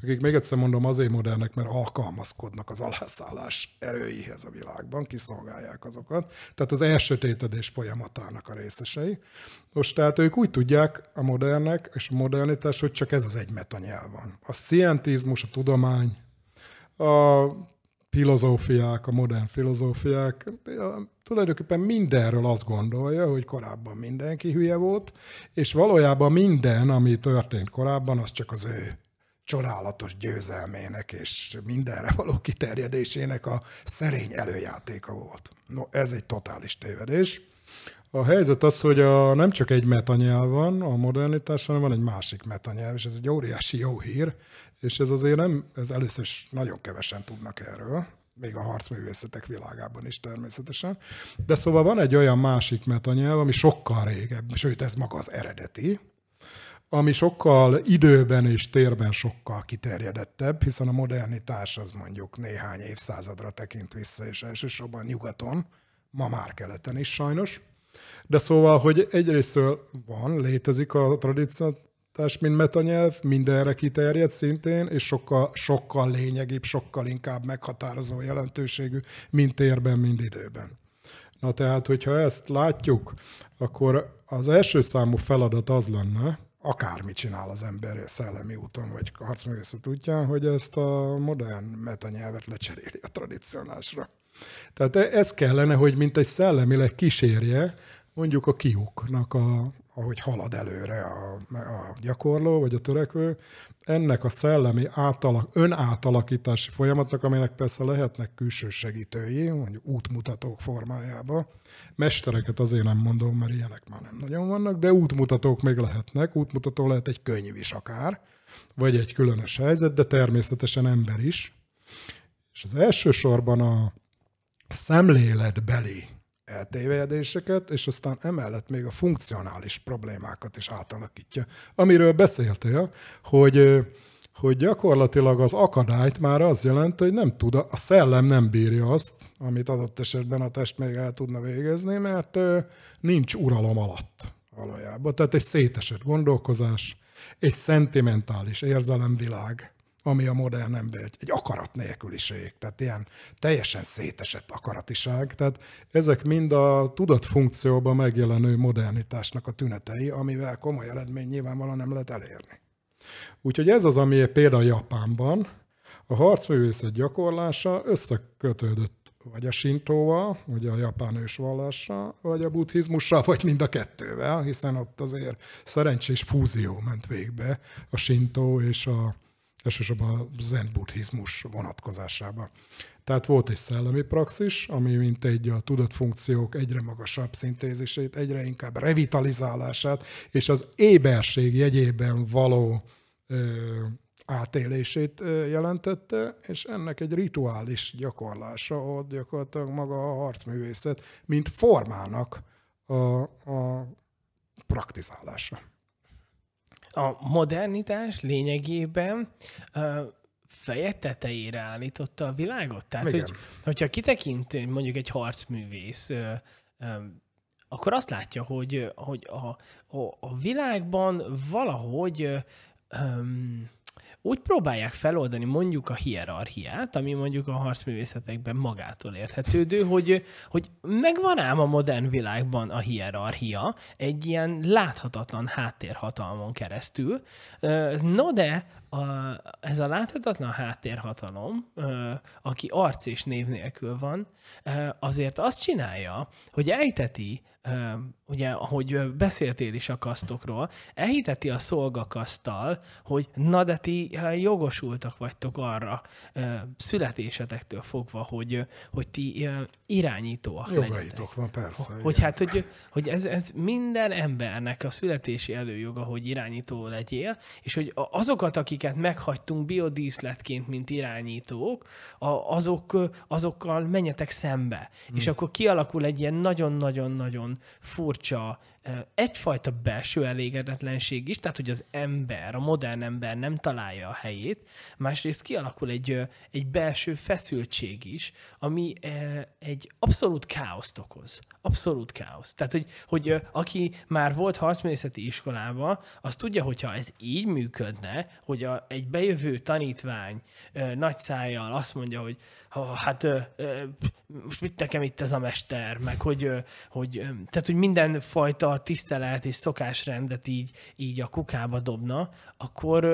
akik még egyszer mondom azért modernek, mert alkalmazkodnak az alászállás erőihez a világban, kiszolgálják azokat. Tehát az elsötétedés folyamatának a részesei. Most tehát ők úgy tudják, a modernek és a modernitás, hogy csak ez az egy metanyelv van. A scientizmus, a tudomány, a filozófiák, a modern filozófiák tulajdonképpen mindenről azt gondolja, hogy korábban mindenki hülye volt, és valójában minden, ami történt korábban, az csak az ő csodálatos győzelmének és mindenre való kiterjedésének a szerény előjátéka volt. No, ez egy totális tévedés. A helyzet az, hogy a, nem csak egy metanyelv van a modernitás, hanem van egy másik metanyelv, és ez egy óriási jó hír, és ez azért nem, ez először is nagyon kevesen tudnak erről, még a harcművészetek világában is természetesen. De szóval van egy olyan másik metanyelv, ami sokkal régebb, sőt ez maga az eredeti, ami sokkal időben és térben sokkal kiterjedettebb, hiszen a modernitás az mondjuk néhány évszázadra tekint vissza, és elsősorban nyugaton, ma már keleten is sajnos. De szóval, hogy egyrészt van, létezik a tradíciós, mint metanyelv, mindenre kiterjed szintén, és sokkal, sokkal lényegibb, sokkal inkább meghatározó jelentőségű, mint térben, mint időben. Na tehát, hogyha ezt látjuk, akkor az első számú feladat az lenne, akármit csinál az ember szellemi úton, vagy harcművészet útján, hogy ezt a modern metanyelvet lecseréli a tradicionálsra. Tehát e- ez kellene, hogy mint egy szellemileg kísérje mondjuk a kiuknak, a, ahogy halad előre a, a gyakorló vagy a törekvő, ennek a szellemi átalak, önátalakítási folyamatnak, aminek persze lehetnek külső segítői, mondjuk útmutatók formájába. Mestereket azért nem mondom, mert ilyenek már nem nagyon vannak, de útmutatók még lehetnek. Útmutató lehet egy könyv is akár, vagy egy különös helyzet, de természetesen ember is. És az elsősorban a szemléletbeli eltévedéseket, és aztán emellett még a funkcionális problémákat is átalakítja. Amiről beszéltél, hogy, hogy gyakorlatilag az akadályt már az jelenti, hogy nem tud, a szellem nem bírja azt, amit adott esetben a test még el tudna végezni, mert nincs uralom alatt valójában. Tehát egy szétesett gondolkozás, egy szentimentális érzelemvilág, ami a modern ember, egy, egy akarat nélküliség, tehát ilyen teljesen szétesett akaratiság. Tehát ezek mind a tudatfunkcióban megjelenő modernitásnak a tünetei, amivel komoly eredmény nyilvánvalóan nem lehet elérni. Úgyhogy ez az, ami például Japánban a harcművészet gyakorlása összekötődött vagy a sintóval, ugye a japán ősvallással, vagy a buddhizmussal, vagy mind a kettővel, hiszen ott azért szerencsés fúzió ment végbe a sintó és a elsősorban a zen buddhizmus vonatkozásában. Tehát volt egy szellemi praxis, ami mint egy a tudatfunkciók egyre magasabb szintézisét, egyre inkább revitalizálását, és az éberség jegyében való ö, átélését jelentette, és ennek egy rituális gyakorlása ott gyakorlatilag maga a harcművészet, mint formának a, a praktizálása a modernitás lényegében feje tetejére állította a világot? Tehát, Igen. hogy, hogyha kitekint mondjuk egy harcművész, akkor azt látja, hogy, hogy a, a, a világban valahogy um, úgy próbálják feloldani mondjuk a hierarchiát, ami mondjuk a harcművészetekben magától érthetődő, hogy, hogy megvan ám a modern világban a hierarchia egy ilyen láthatatlan háttérhatalmon keresztül. No de a, ez a láthatatlan háttérhatalom, aki arc és név nélkül van, azért azt csinálja, hogy ejteti ugye, ahogy beszéltél is a kasztokról, elhiteti a szolgakasztal, hogy na de ti jogosultak vagytok arra születésetektől fogva, hogy, hogy ti irányítóak Jogaitok legyetek. van, persze. Hogy igen. hát, hogy, hogy ez, ez minden embernek a születési előjoga, hogy irányító legyél, és hogy azokat, akiket meghagytunk biodíszletként, mint irányítók, azok, azokkal menjetek szembe. Hmm. És akkor kialakul egy ilyen nagyon-nagyon-nagyon furcsa, egyfajta belső elégedetlenség is, tehát hogy az ember, a modern ember nem találja a helyét, másrészt kialakul egy, egy belső feszültség is, ami egy abszolút káoszt okoz. Abszolút káosz. Tehát, hogy, hogy aki már volt harcművészeti iskolába, az tudja, hogyha ez így működne, hogy a, egy bejövő tanítvány nagy szájjal azt mondja, hogy hát most mit nekem itt ez a mester, meg hogy, hogy tehát, hogy mindenfajta tisztelet és szokásrendet így, így a kukába dobna, akkor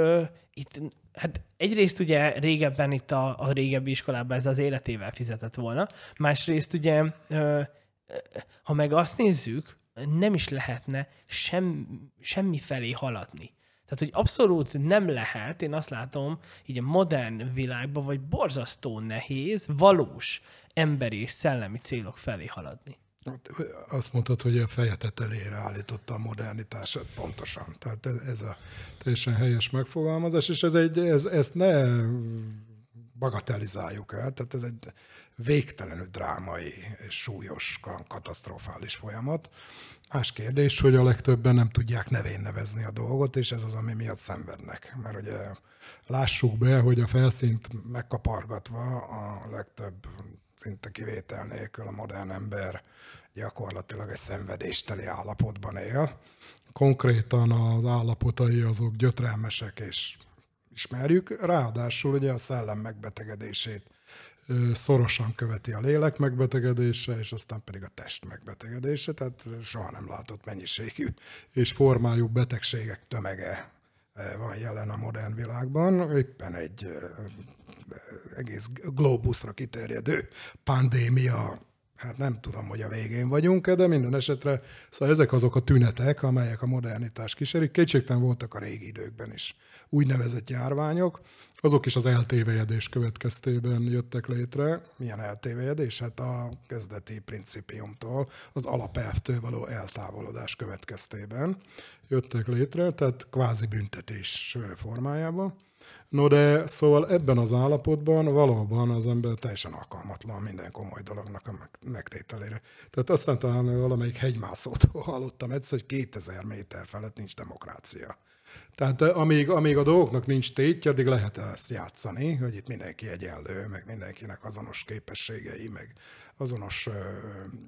itt hát egyrészt ugye régebben itt a, a régebbi iskolában ez az életével fizetett volna, másrészt ugye, ha meg azt nézzük, nem is lehetne sem, semmi felé haladni. Tehát, hogy abszolút nem lehet, én azt látom, így a modern világban, vagy borzasztó nehéz, valós emberi és szellemi célok felé haladni. Hát, azt mondtad, hogy a feje tetejére állította a modernitását pontosan. Tehát ez a teljesen helyes megfogalmazás, és ez egy, ez, ezt ne bagatelizáljuk el, tehát ez egy végtelenül drámai és súlyos, katasztrofális folyamat. Más kérdés, hogy a legtöbben nem tudják nevén nevezni a dolgot, és ez az, ami miatt szenvednek. Mert ugye lássuk be, hogy a felszínt megkapargatva a legtöbb szinte kivétel nélkül a modern ember gyakorlatilag egy szenvedésteli állapotban él. Konkrétan az állapotai azok gyötrelmesek és ismerjük, ráadásul ugye a szellem megbetegedését szorosan követi a lélek megbetegedése, és aztán pedig a test megbetegedése, tehát soha nem látott mennyiségű és formájú betegségek tömege van jelen a modern világban. Éppen egy egész globusra kiterjedő pandémia hát nem tudom, hogy a végén vagyunk de minden esetre szóval ezek azok a tünetek, amelyek a modernitás kísérik. Kétségtelen voltak a régi időkben is úgynevezett járványok, azok is az eltévejedés következtében jöttek létre. Milyen eltévejedés? Hát a kezdeti principiumtól, az alapelvtől való eltávolodás következtében jöttek létre, tehát kvázi büntetés formájában. No de szóval ebben az állapotban valóban az ember teljesen alkalmatlan minden komoly dolognak a megtételére. Tehát aztán talán valamelyik hegymászót hallottam egyszer, hogy 2000 méter felett nincs demokrácia. Tehát eh, amíg, amíg a dolgoknak nincs tétje, addig lehet ezt játszani, hogy itt mindenki egyenlő, meg mindenkinek azonos képességei, meg azonos uh,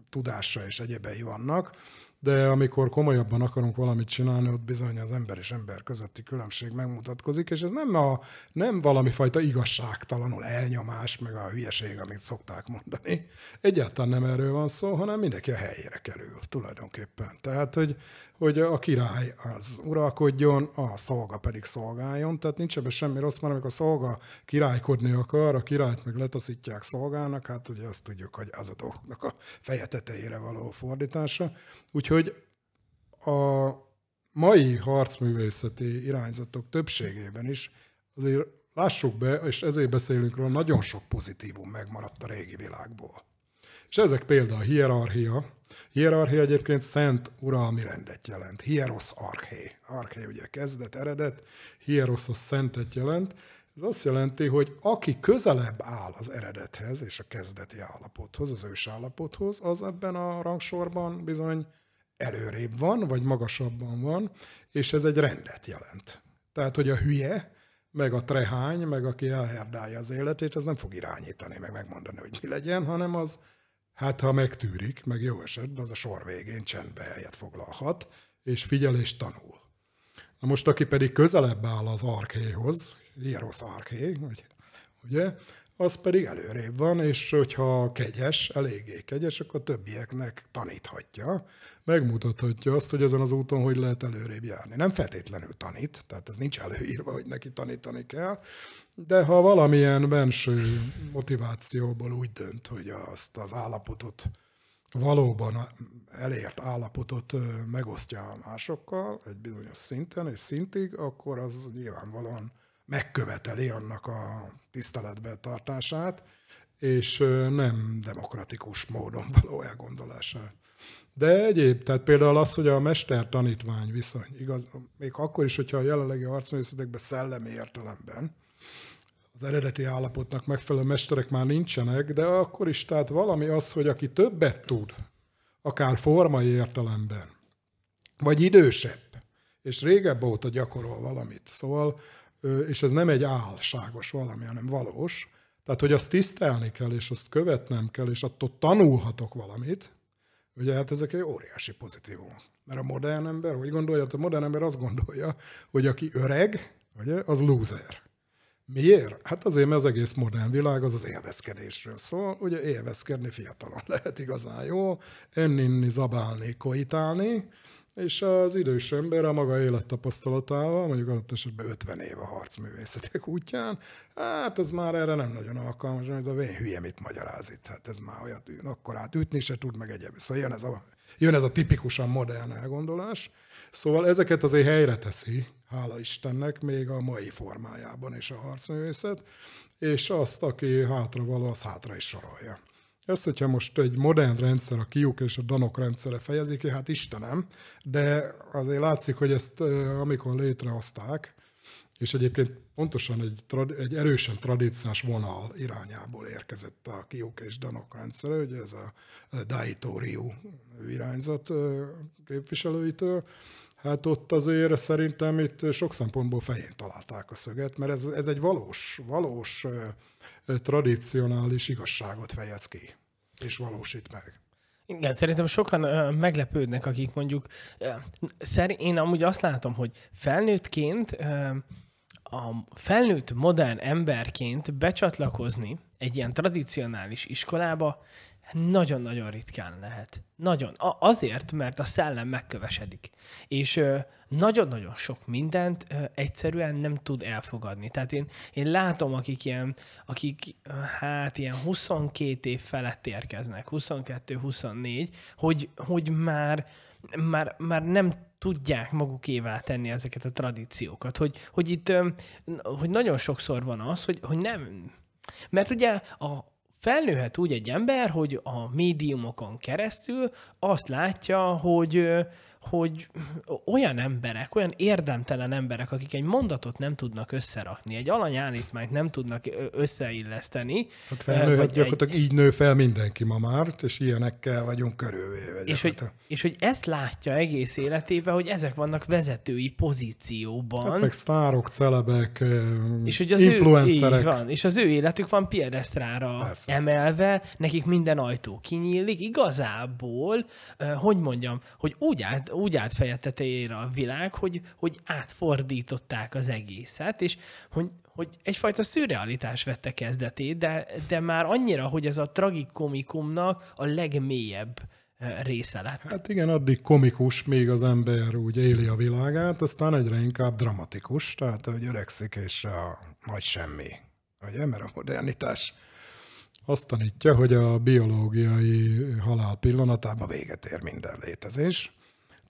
tudása és egyebei vannak de amikor komolyabban akarunk valamit csinálni, ott bizony az ember és ember közötti különbség megmutatkozik, és ez nem, a, nem valami fajta igazságtalanul elnyomás, meg a hülyeség, amit szokták mondani. Egyáltalán nem erről van szó, hanem mindenki a helyére kerül tulajdonképpen. Tehát, hogy, hogy a király az uralkodjon, a szolga pedig szolgáljon, tehát nincs ebben semmi rossz, mert amikor a szolga királykodni akar, a királyt meg letaszítják szolgálnak, hát ugye azt tudjuk, hogy az a dolgoknak a feje tetejére való fordítása. Úgyhogy a mai harcművészeti irányzatok többségében is azért lássuk be, és ezért beszélünk róla, nagyon sok pozitívum megmaradt a régi világból. És ezek például a hierarchia, Hierarchia egyébként szent uralmi rendet jelent. Hieros arché. Arché ugye kezdet, eredet, hieros a szentet jelent. Ez azt jelenti, hogy aki közelebb áll az eredethez és a kezdeti állapothoz, az ős állapothoz, az ebben a rangsorban bizony előrébb van, vagy magasabban van, és ez egy rendet jelent. Tehát, hogy a hülye, meg a trehány, meg aki elherdálja az életét, az nem fog irányítani, meg megmondani, hogy mi legyen, hanem az Hát, ha megtűrik, meg jó esetben, az a sor végén csendbe helyet foglalhat, és figyel és tanul. Na most, aki pedig közelebb áll az arkhéhoz, Hieros arkhé, ugye, az pedig előrébb van, és hogyha kegyes, eléggé kegyes, akkor többieknek taníthatja, megmutathatja azt, hogy ezen az úton hogy lehet előrébb járni. Nem feltétlenül tanít, tehát ez nincs előírva, hogy neki tanítani kell, de ha valamilyen benső motivációból úgy dönt, hogy azt az állapotot valóban elért állapotot megosztja másokkal egy bizonyos szinten és szintig, akkor az nyilvánvalóan megköveteli annak a tiszteletben tartását, és nem demokratikus módon való elgondolását. De egyéb, tehát például az, hogy a mester-tanítvány viszony, igaz, még akkor is, hogyha a jelenlegi arcművészetekben szellemi értelemben, az eredeti állapotnak megfelelő mesterek már nincsenek, de akkor is, tehát valami az, hogy aki többet tud, akár formai értelemben, vagy idősebb, és régebb óta gyakorol valamit, szóval, és ez nem egy álságos valami, hanem valós, tehát, hogy azt tisztelni kell, és azt követnem kell, és attól tanulhatok valamit, ugye hát ezek egy óriási pozitívum. Mert a modern ember, hogy gondolja? A modern ember azt gondolja, hogy aki öreg, ugye, az loser. Miért? Hát azért, mert az egész modern világ az az élvezkedésről szól. Ugye élvezkedni fiatalon lehet igazán jó, enni, inni, zabálni, koitálni, és az idős ember a maga élettapasztalatával, mondjuk adott esetben 50 év a harcművészetek útján, hát ez már erre nem nagyon alkalmas, mert a vén hülye mit magyaráz itt, hát ez már olyat, akkor át ütni se tud, meg egyéb. Szóval jön ez a, jön ez a tipikusan modern elgondolás. Szóval ezeket azért helyre teszi, hála Istennek, még a mai formájában is a harcművészet, és azt, aki hátra való, az hátra is sorolja. Ez, hogyha most egy modern rendszer, a kiuk és a danok rendszere fejezik ki, hát Istenem, de azért látszik, hogy ezt amikor létrehozták, és egyébként pontosan egy, egy erősen tradíciós vonal irányából érkezett a kiuk és danok rendszere, ugye ez a Daito Ryu irányzat képviselőitől, hát ott azért szerintem itt sok szempontból fején találták a szöget, mert ez, ez egy valós, valós tradicionális igazságot fejez ki, és valósít meg. Igen, szerintem sokan ö, meglepődnek, akik mondjuk, ö, szerint én amúgy azt látom, hogy felnőttként, ö, a felnőtt modern emberként becsatlakozni egy ilyen tradicionális iskolába nagyon-nagyon ritkán lehet. Nagyon. A- azért, mert a szellem megkövesedik. És nagyon-nagyon sok mindent ö, egyszerűen nem tud elfogadni. Tehát én, én látom, akik ilyen, akik hát ilyen 22 év felett érkeznek, 22-24, hogy, hogy már, már, már nem tudják magukévá tenni ezeket a tradíciókat. Hogy, hogy itt hogy nagyon sokszor van az, hogy, hogy nem... Mert ugye a, felnőhet úgy egy ember, hogy a médiumokon keresztül azt látja, hogy hogy olyan emberek, olyan érdemtelen emberek, akik egy mondatot nem tudnak összerakni, egy alanyállítmányt nem tudnak összeilleszteni. Hát felnőhet gyakorlatilag egy... így nő fel mindenki ma már, és ilyenekkel vagyunk körülvéve. És hogy, és hogy ezt látja egész életében, hogy ezek vannak vezetői pozícióban. Hát meg sztárok, celebek, és hogy az influencerek. Ő, van, és az ő életük van piedesztrára Persze. emelve, nekik minden ajtó kinyílik. Igazából, hogy mondjam, hogy úgy úgy állt feje tetejére a világ, hogy, hogy átfordították az egészet, és hogy, hogy egyfajta szürrealitás vette kezdetét, de, de már annyira, hogy ez a tragikomikumnak a legmélyebb része lett. Hát igen, addig komikus, még az ember úgy éli a világát, aztán egyre inkább dramatikus, tehát hogy öregszik, és a nagy semmi. Ugye, mert a modernitás azt tanítja, hogy a biológiai halál pillanatában véget ér minden létezés,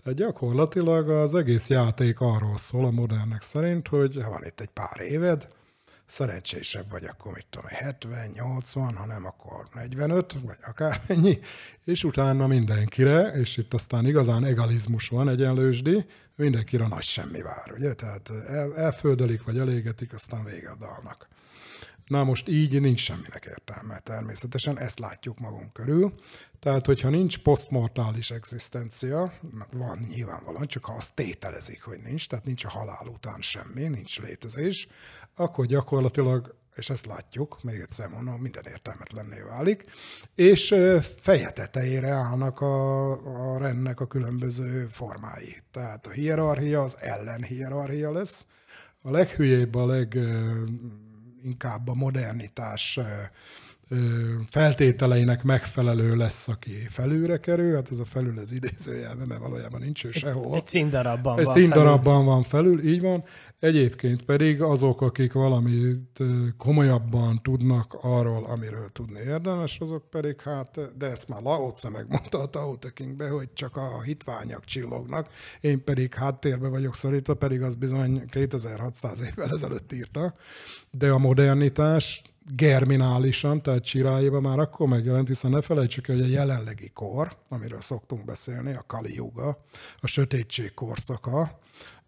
tehát gyakorlatilag az egész játék arról szól a modernek szerint, hogy van itt egy pár éved, szerencsésebb vagy, akkor mit tudom, 70, 80, hanem akkor 45, vagy akármennyi, és utána mindenkire, és itt aztán igazán egalizmus van, egyenlősdi, mindenkire nagy semmi vár, ugye? Tehát el, elföldelik, vagy elégetik, aztán vége a dalnak. Na most így nincs semminek értelme természetesen, ezt látjuk magunk körül. Tehát, hogyha nincs posztmortális egzisztencia, van nyilvánvalóan, csak ha azt tételezik, hogy nincs, tehát nincs a halál után semmi, nincs létezés, akkor gyakorlatilag, és ezt látjuk, még egyszer mondom, minden értelmetlenné válik, és feje tetejére állnak a, a rendnek a különböző formái. Tehát a hierarchia az ellenhierarchia lesz, a leghülyébb, a leginkább a modernitás feltételeinek megfelelő lesz, aki felülre kerül. Hát ez a felül ez idézőjelben, mert valójában nincs ő sehol. Egy színdarabban Egy van színdarabban felül. van felül, így van. Egyébként pedig azok, akik valamit komolyabban tudnak arról, amiről tudni érdemes, azok pedig hát, de ezt már Laoce megmondta a Tao Te hogy csak a hitványak csillognak, én pedig háttérbe vagyok szorítva, pedig az bizony 2600 évvel ezelőtt írta, de a modernitás germinálisan, tehát csirájéban már akkor megjelent, hiszen ne felejtsük el, hogy a jelenlegi kor, amiről szoktunk beszélni, a Kali Yuga, a sötétség korszaka,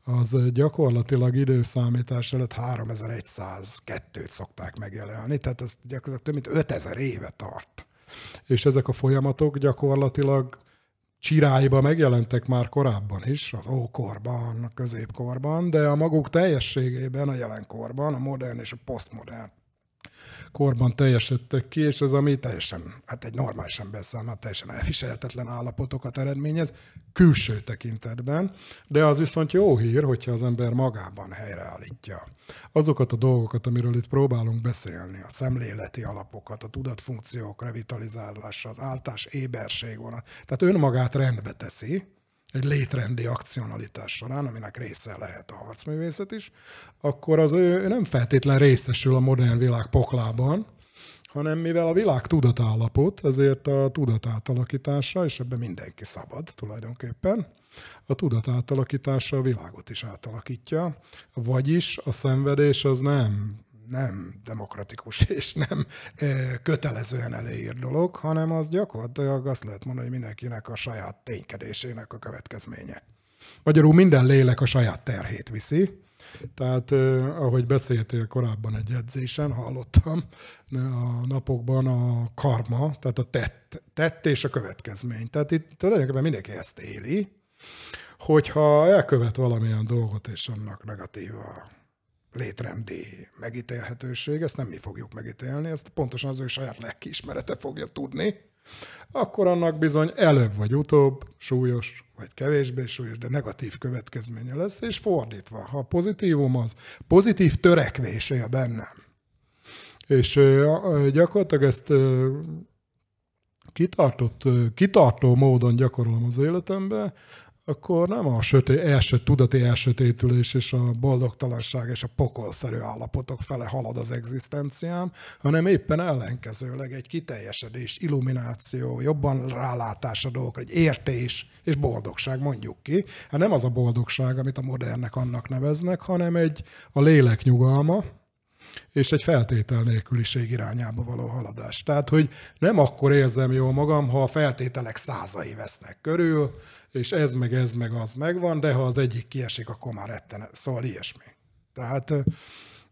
az gyakorlatilag időszámítás előtt 3102-t szokták megjelenni, tehát ez gyakorlatilag több mint 5000 éve tart. És ezek a folyamatok gyakorlatilag csiráiba megjelentek már korábban is, az ókorban, a középkorban, de a maguk teljességében a jelenkorban, a modern és a posztmodern korban teljesedtek ki, és ez ami teljesen, hát egy normális ember számára teljesen elviselhetetlen állapotokat eredményez, külső tekintetben, de az viszont jó hír, hogyha az ember magában helyreállítja azokat a dolgokat, amiről itt próbálunk beszélni, a szemléleti alapokat, a tudatfunkciók revitalizálása, az áltás éberség vonat, tehát önmagát rendbe teszi, egy létrendi akcionalitás során, aminek része lehet a harcművészet is, akkor az ő nem feltétlen részesül a modern világ poklában, hanem mivel a világ tudatállapot, ezért a tudatátalakítása, és ebben mindenki szabad tulajdonképpen, a tudatátalakítása a világot is átalakítja, vagyis a szenvedés az nem nem demokratikus és nem kötelezően eléír dolog, hanem az gyakorlatilag azt lehet mondani, hogy mindenkinek a saját ténykedésének a következménye. Magyarul minden lélek a saját terhét viszi, tehát ahogy beszéltél korábban egy edzésen, hallottam a napokban a karma, tehát a tett, tett és a következmény. Tehát itt tulajdonképpen mindenki ezt éli, hogyha elkövet valamilyen dolgot, és annak negatív a létrendi megítélhetőség, ezt nem mi fogjuk megítélni, ezt pontosan az ő saját lelkiismerete fogja tudni, akkor annak bizony előbb vagy utóbb súlyos, vagy kevésbé súlyos, de negatív következménye lesz, és fordítva, ha pozitívum az, pozitív törekvés él bennem, és gyakorlatilag ezt kitartott, kitartó módon gyakorolom az életemben, akkor nem a söté, első, tudati elsötétülés és a boldogtalanság és a pokolszerű állapotok fele halad az egzisztenciám, hanem éppen ellenkezőleg egy kiteljesedés, illumináció, jobban rálátás a dolgokra, egy értés és boldogság, mondjuk ki. Hát nem az a boldogság, amit a modernek annak neveznek, hanem egy a lélek nyugalma, és egy feltétel nélküliség irányába való haladás. Tehát, hogy nem akkor érzem jól magam, ha a feltételek százai vesznek körül, és ez meg ez meg az megvan, de ha az egyik kiesik, akkor már retten. Szóval ilyesmi. Tehát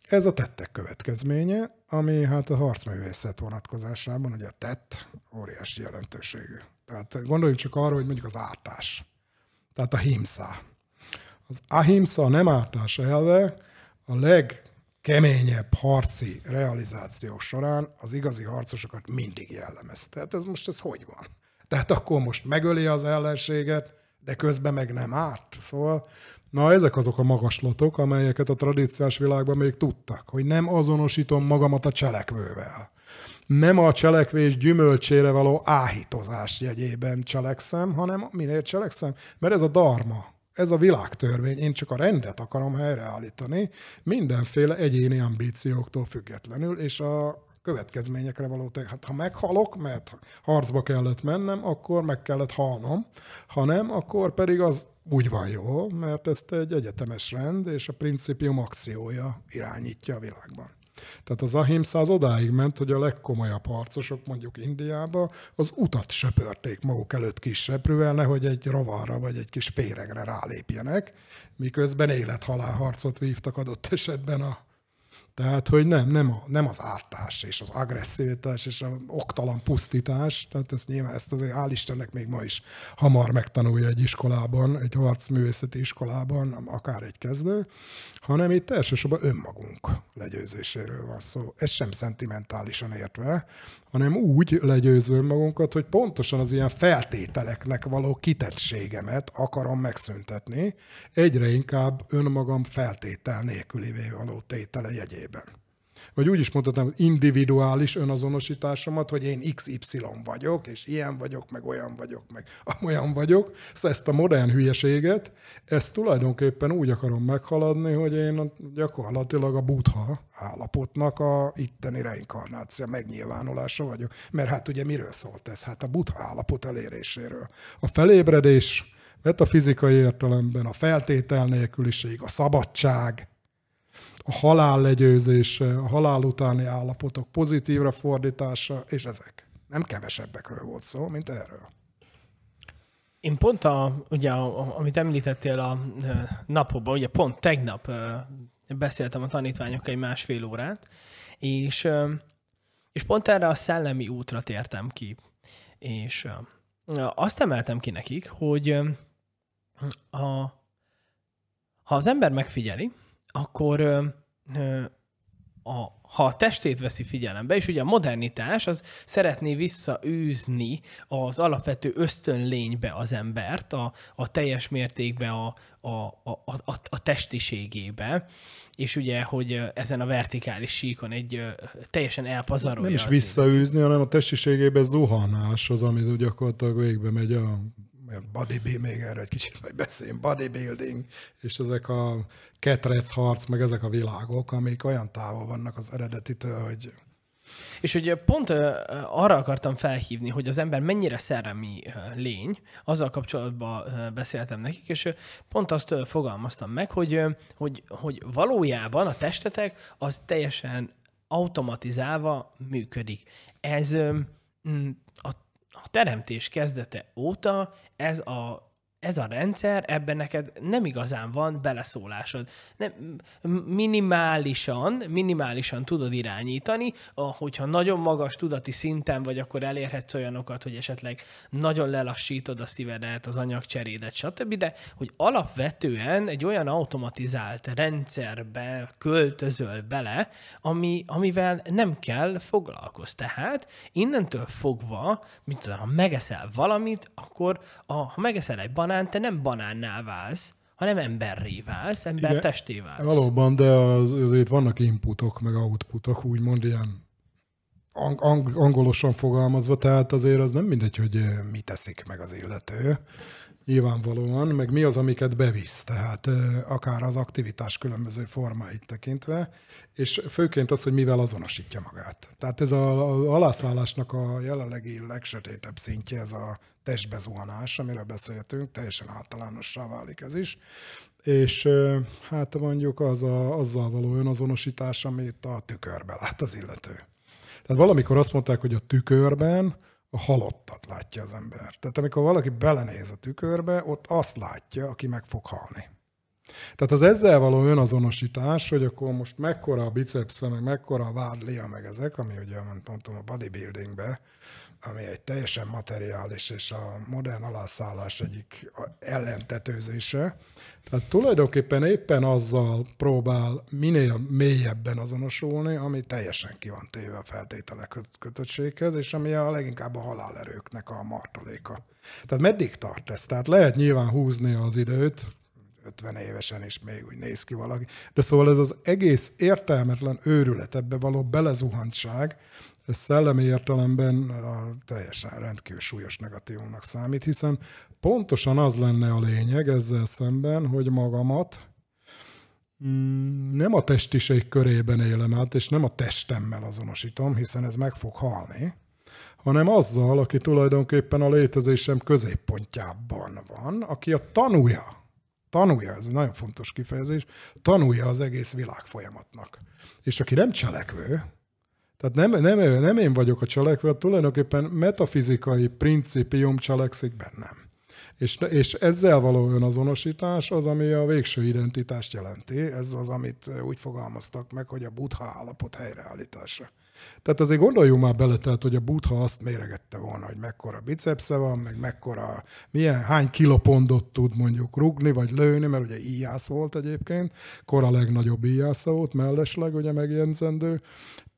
ez a tettek következménye, ami hát a harcművészet vonatkozásában, ugye a tett óriási jelentőségű. Tehát gondoljunk csak arra, hogy mondjuk az ártás. Tehát a himszá. Az ahimsa, nem ártás elve a legkeményebb harci realizáció során az igazi harcosokat mindig jellemezte. Tehát ez most ez hogy van? Tehát akkor most megöli az ellenséget, de közben meg nem árt. Szóval, na ezek azok a magaslatok, amelyeket a tradíciós világban még tudtak, hogy nem azonosítom magamat a cselekvővel. Nem a cselekvés gyümölcsére való áhítozás jegyében cselekszem, hanem minél cselekszem, mert ez a darma, ez a világtörvény, én csak a rendet akarom helyreállítani, mindenféle egyéni ambícióktól függetlenül, és a következményekre való. Hát ha meghalok, mert harcba kellett mennem, akkor meg kellett halnom, ha nem, akkor pedig az úgy van jó, mert ezt egy egyetemes rend és a principium akciója irányítja a világban. Tehát az ahimsa az odáig ment, hogy a legkomolyabb harcosok, mondjuk Indiába, az utat söpörték maguk előtt kis nehogy egy rovarra vagy egy kis féregre rálépjenek, miközben élet-halál harcot vívtak adott esetben a tehát, hogy nem, nem, a, nem az ártás és az agresszivitás és az oktalan pusztítás, tehát ezt nyilván ezt azért hál' Istennek még ma is hamar megtanulja egy iskolában, egy harcművészeti iskolában, akár egy kezdő, hanem itt elsősorban önmagunk legyőzéséről van szó. Ez sem szentimentálisan értve, hanem úgy legyőzve önmagunkat, hogy pontosan az ilyen feltételeknek való kitettségemet akarom megszüntetni, egyre inkább önmagam feltétel nélkülivé való tétele jegyében. Vagy úgy is mondhatnám, individuális önazonosításomat, hogy én XY vagyok, és ilyen vagyok, meg olyan vagyok, meg olyan vagyok. Szóval ezt a modern hülyeséget, ezt tulajdonképpen úgy akarom meghaladni, hogy én gyakorlatilag a buddha állapotnak a itteni reinkarnáció megnyilvánulása vagyok. Mert hát ugye miről szólt ez? Hát a buddha állapot eléréséről. A felébredés, metafizikai értelemben a feltétel nélküliség, a szabadság, a halál legyőzése, a halál utáni állapotok pozitívra fordítása, és ezek. Nem kevesebbekről volt szó, mint erről. Én pont, a, ugye, amit említettél a napokban, ugye pont tegnap beszéltem a tanítványokkal egy másfél órát, és, és pont erre a szellemi útra tértem ki. És azt emeltem ki nekik, hogy a, ha az ember megfigyeli, akkor a, ha a testét veszi figyelembe, és ugye a modernitás az szeretné visszaűzni az alapvető ösztönlénybe az embert, a, a teljes mértékbe a, a, a, a, a testiségébe, és ugye, hogy ezen a vertikális síkon egy teljesen elpazarolja. Nem is visszaűzni, hanem a testiségébe zuhanás az, amit gyakorlatilag végbe megy a bodybuilding, még erre egy kicsit majd beszéljünk, bodybuilding, és ezek a ketrec harc, meg ezek a világok, amik olyan távol vannak az eredetitől, hogy és hogy pont arra akartam felhívni, hogy az ember mennyire szellemi lény, azzal kapcsolatban beszéltem nekik, és pont azt fogalmaztam meg, hogy, hogy, hogy valójában a testetek az teljesen automatizálva működik. Ez a a teremtés kezdete óta ez a ez a rendszer, ebben neked nem igazán van beleszólásod. Nem, minimálisan, minimálisan tudod irányítani, hogyha nagyon magas tudati szinten vagy, akkor elérhetsz olyanokat, hogy esetleg nagyon lelassítod a szívedet, az anyagcserédet, stb., de hogy alapvetően egy olyan automatizált rendszerbe költözöl bele, ami, amivel nem kell foglalkozni. Tehát innentől fogva, mint tudom, ha megeszel valamit, akkor a, ha megeszel egy banán, te nem banánnál válsz, hanem emberré válsz, ember Igen, testé válsz. Valóban, de az, azért vannak inputok, meg outputok, úgymond ilyen ang- ang- angolosan fogalmazva, tehát azért az nem mindegy, hogy eh, mit teszik meg az illető, nyilvánvalóan, meg mi az, amiket bevisz, tehát eh, akár az aktivitás különböző formáit tekintve, és főként az, hogy mivel azonosítja magát. Tehát ez a, a alászállásnak a jelenlegi legsötétebb szintje, ez a testbezuhanás, amiről beszéltünk, teljesen általánossá válik ez is, és hát mondjuk az a, azzal való önazonosítás, amit a tükörbe lát az illető. Tehát valamikor azt mondták, hogy a tükörben a halottat látja az ember. Tehát amikor valaki belenéz a tükörbe, ott azt látja, aki meg fog halni. Tehát az ezzel való önazonosítás, hogy akkor most mekkora a bicepsze, meg mekkora a vádlia, meg ezek, ami ugye, mondtam, a bodybuildingbe, ami egy teljesen materiális és a modern alászállás egyik ellentetőzése. Tehát tulajdonképpen éppen azzal próbál minél mélyebben azonosulni, ami teljesen ki van téve a feltételek kötöttséghez, és ami a leginkább a halálerőknek a martaléka. Tehát meddig tart ez? Tehát lehet nyilván húzni az időt, 50 évesen is még úgy néz ki valaki. De szóval ez az egész értelmetlen őrület, ebbe való belezuhantság, ez szellemi értelemben a teljesen rendkívül súlyos negatívumnak számít, hiszen pontosan az lenne a lényeg ezzel szemben, hogy magamat mm, nem a testiség körében élem át, és nem a testemmel azonosítom, hiszen ez meg fog halni, hanem azzal, aki tulajdonképpen a létezésem középpontjában van, aki a tanúja, tanúja, ez egy nagyon fontos kifejezés, tanúja az egész világ folyamatnak. És aki nem cselekvő, tehát nem, nem, nem én vagyok a cselekvő, tulajdonképpen metafizikai principium cselekszik bennem. És, és ezzel való önazonosítás az, ami a végső identitást jelenti. Ez az, amit úgy fogalmaztak meg, hogy a buddha állapot helyreállítása. Tehát azért gondoljunk már bele, tehát, hogy a Buddha azt méregette volna, hogy mekkora bicepsze van, meg mekkora, milyen, hány kilopondot tud mondjuk rugni, vagy lőni, mert ugye íjász volt egyébként, kora legnagyobb íjásza volt, mellesleg ugye megjegyzendő.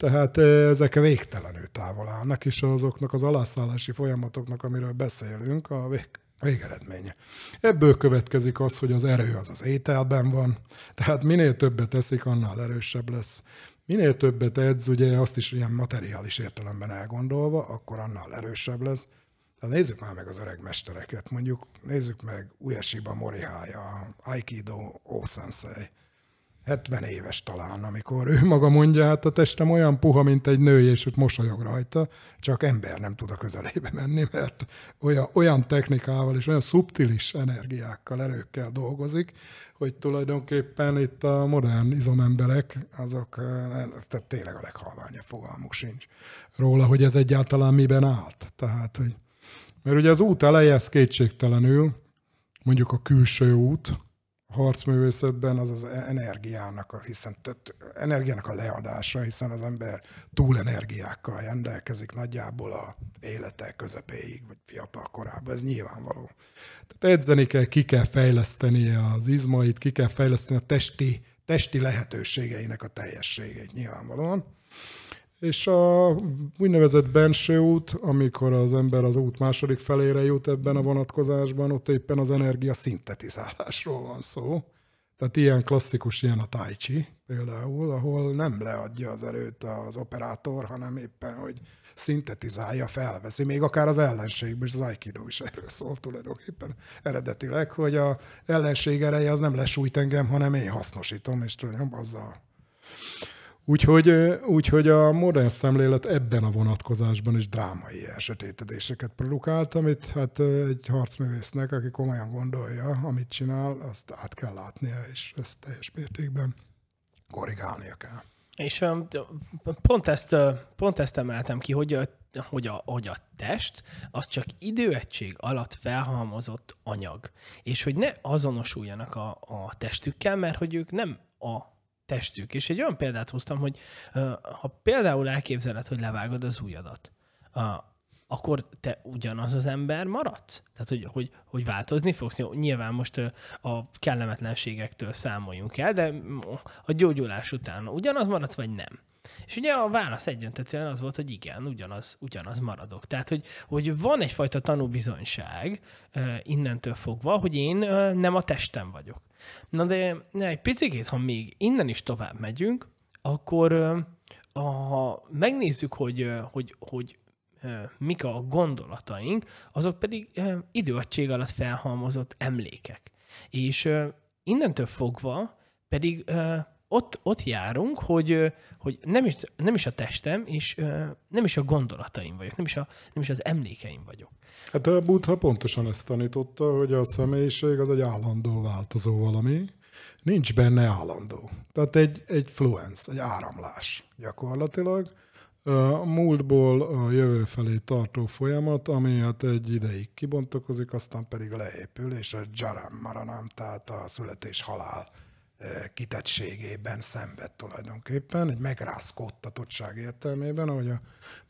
Tehát eh, ezek végtelenül távol állnak, és azoknak az alászállási folyamatoknak, amiről beszélünk, a vég, Végeredménye. Ebből következik az, hogy az erő az az ételben van, tehát minél többet eszik, annál erősebb lesz. Minél többet edz, ugye azt is ilyen materiális értelemben elgondolva, akkor annál erősebb lesz. Tehát nézzük már meg az öreg mestereket, mondjuk nézzük meg Ueshiba Morihaya, Aikido Osensei. 70 éves talán, amikor ő maga mondja, hát a testem olyan puha, mint egy nő, és ott mosolyog rajta, csak ember nem tud a közelébe menni, mert olyan, olyan technikával és olyan szubtilis energiákkal, erőkkel dolgozik, hogy tulajdonképpen itt a modern izomemberek, azok tehát tényleg a leghalványabb fogalmuk sincs róla, hogy ez egyáltalán miben állt. Tehát, hogy, mert ugye az út eleje, ez kétségtelenül, mondjuk a külső út, harcművészetben az az energiának, a, hiszen tött, energiának a leadása, hiszen az ember túl energiákkal rendelkezik nagyjából a élete közepéig, vagy fiatal korában, ez nyilvánvaló. Tehát edzeni kell, ki kell fejleszteni az izmait, ki kell fejleszteni a testi, testi lehetőségeinek a teljességét nyilvánvalóan. És a úgynevezett benső út, amikor az ember az út második felére jut ebben a vonatkozásban, ott éppen az energia szintetizálásról van szó. Tehát ilyen klasszikus, ilyen a tai chi például, ahol nem leadja az erőt az operátor, hanem éppen, hogy szintetizálja, felveszi, még akár az ellenségből, és az Aikido is erről szól tulajdonképpen eredetileg, hogy a ellenség ereje az nem lesújt engem, hanem én hasznosítom, és tulajdonképpen azzal Úgyhogy, úgyhogy a modern szemlélet ebben a vonatkozásban is drámai elsötétedéseket produkált, amit hát egy harcművésznek, aki komolyan gondolja, amit csinál, azt át kell látnia, és ezt teljes mértékben korrigálnia kell. És pont ezt, pont ezt emeltem ki, hogy a, hogy, a, hogy a test az csak időegység alatt felhalmozott anyag, és hogy ne azonosuljanak a, a testükkel, mert hogy ők nem a testük. És egy olyan példát hoztam, hogy ha például elképzeled, hogy levágod az ujjadat, akkor te ugyanaz az ember maradsz? Tehát, hogy, hogy, hogy változni fogsz? Nyilván most a kellemetlenségektől számoljunk el, de a gyógyulás után ugyanaz maradsz, vagy nem? És ugye a válasz egyöntetően az volt, hogy igen, ugyanaz, ugyanaz maradok. Tehát, hogy, hogy van egyfajta tanúbizonyság innentől fogva, hogy én nem a testem vagyok. Na de egy picit, ha még innen is tovább megyünk, akkor ha megnézzük, hogy, hogy, hogy mik a gondolataink, azok pedig időegység alatt felhalmozott emlékek. És innentől fogva pedig ott, ott járunk, hogy, hogy nem, is, nem is a testem, és nem is a gondolataim vagyok, nem is, a, nem is az emlékeim vagyok. Hát a Buddha pontosan ezt tanította, hogy a személyiség az egy állandó változó valami, nincs benne állandó. Tehát egy, egy fluence, egy áramlás gyakorlatilag. A múltból a jövő felé tartó folyamat, ami hát egy ideig kibontakozik, aztán pedig leépül, és a jaram maranam, tehát a születés-halál kitettségében szenved tulajdonképpen, egy megrázkódtatottság értelmében, ahogy a,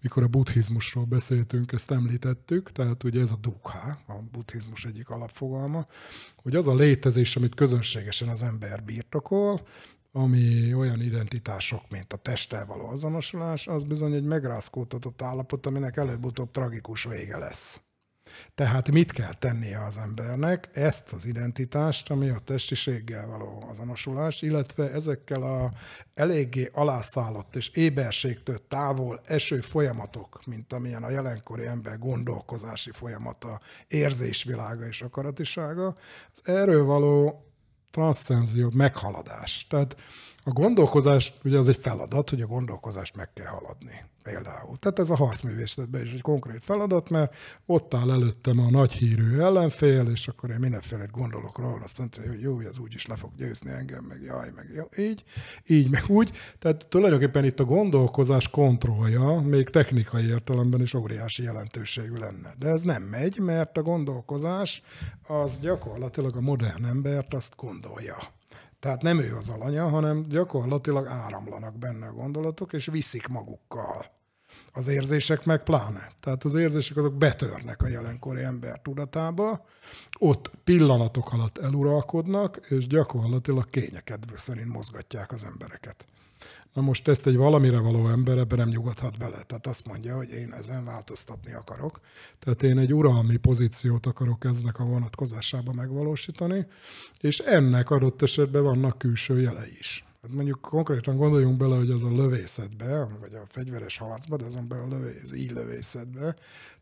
mikor a buddhizmusról beszéltünk, ezt említettük, tehát ugye ez a dukha, a buddhizmus egyik alapfogalma, hogy az a létezés, amit közönségesen az ember birtokol, ami olyan identitások, mint a testtel való azonosulás, az bizony egy megrázkódtatott állapot, aminek előbb-utóbb tragikus vége lesz. Tehát mit kell tennie az embernek? Ezt az identitást, ami a testiséggel való azonosulás, illetve ezekkel a eléggé alászállott és éberségtől távol eső folyamatok, mint amilyen a jelenkori ember gondolkozási folyamata, érzésvilága és akaratisága, az erről való transzcenzió, meghaladás. Tehát a gondolkozás, ugye az egy feladat, hogy a gondolkozást meg kell haladni. Például. Tehát ez a harcművészetben is egy konkrét feladat, mert ott áll előttem a nagy hírű ellenfél, és akkor én mindenféle gondolok róla, azt mondja, hogy jó, ez úgy is le fog győzni engem, meg jaj, meg jó, így, így, meg úgy. Tehát tulajdonképpen itt a gondolkozás kontrollja még technikai értelemben is óriási jelentőségű lenne. De ez nem megy, mert a gondolkozás az gyakorlatilag a modern embert azt gondolja. Tehát nem ő az alanya, hanem gyakorlatilag áramlanak benne a gondolatok, és viszik magukkal. Az érzések meg pláne. Tehát az érzések azok betörnek a jelenkori ember tudatába, ott pillanatok alatt eluralkodnak, és gyakorlatilag kényekedvő szerint mozgatják az embereket. Na most ezt egy valamire való ember ebben nem nyugodhat bele. Tehát azt mondja, hogy én ezen változtatni akarok. Tehát én egy uralmi pozíciót akarok eznek a vonatkozásában megvalósítani, és ennek adott esetben vannak külső jelei is. Hát mondjuk konkrétan gondoljunk bele, hogy az a lövészetbe, vagy a fegyveres harcba, de azon belül a lövész, így lövészetbe,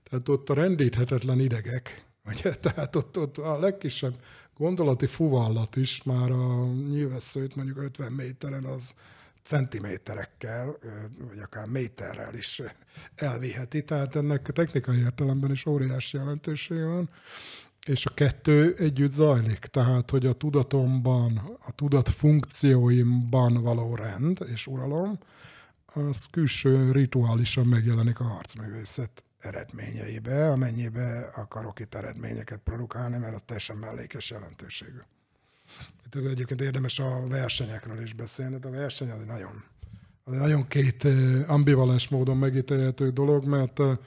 tehát ott a rendíthetetlen idegek, ugye? tehát ott, ott a legkisebb gondolati fuvallat is már a nyilvesszőt mondjuk 50 méteren az centiméterekkel, vagy akár méterrel is elviheti, tehát ennek technikai értelemben is óriási jelentősége van, és a kettő együtt zajlik, tehát hogy a tudatomban, a tudat funkcióimban való rend és uralom, az külső rituálisan megjelenik a harcművészet eredményeibe, amennyibe akarok itt eredményeket produkálni, mert az teljesen mellékes jelentőségű. Itt egyébként érdemes a versenyekről is beszélni, de a verseny az egy nagyon, az egy nagyon két ambivalens módon megítélhető dolog, mert a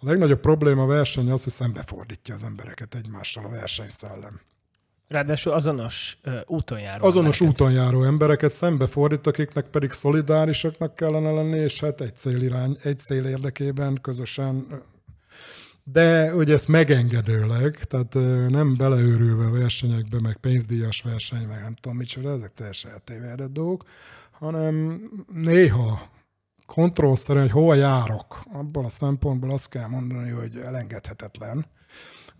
legnagyobb probléma a verseny az, hogy szembefordítja az embereket egymással a versenyszellem. Ráadásul azonos uh, úton járó Azonos embereket. úton járó embereket szembefordít, akiknek pedig szolidárisaknak kellene lenni, és hát egy cél, irány, egy cél érdekében közösen de ugye ezt megengedőleg, tehát nem beleőrülve versenyekbe, meg pénzdíjas verseny, meg nem tudom micsoda, ezek teljesen eltévedett dolgok, hanem néha kontrollszerűen, hogy hova járok. Abból a szempontból azt kell mondani, hogy elengedhetetlen,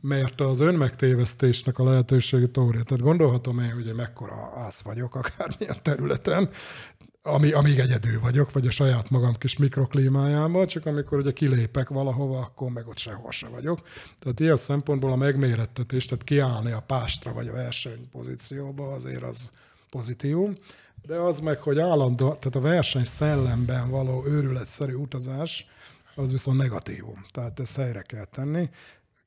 mert az önmegtévesztésnek a lehetőségét óriás. Tehát gondolhatom én, hogy mekkora ász vagyok akármilyen területen, ami, amíg egyedül vagyok, vagy a saját magam kis mikroklímájában, csak amikor ugye kilépek valahova, akkor meg ott sehol se vagyok. Tehát ilyen szempontból a megmérettetés, tehát kiállni a pástra vagy a versenypozícióba azért az pozitívum, de az meg, hogy állandó, tehát a verseny szellemben való őrületszerű utazás, az viszont negatívum. Tehát ezt helyre kell tenni.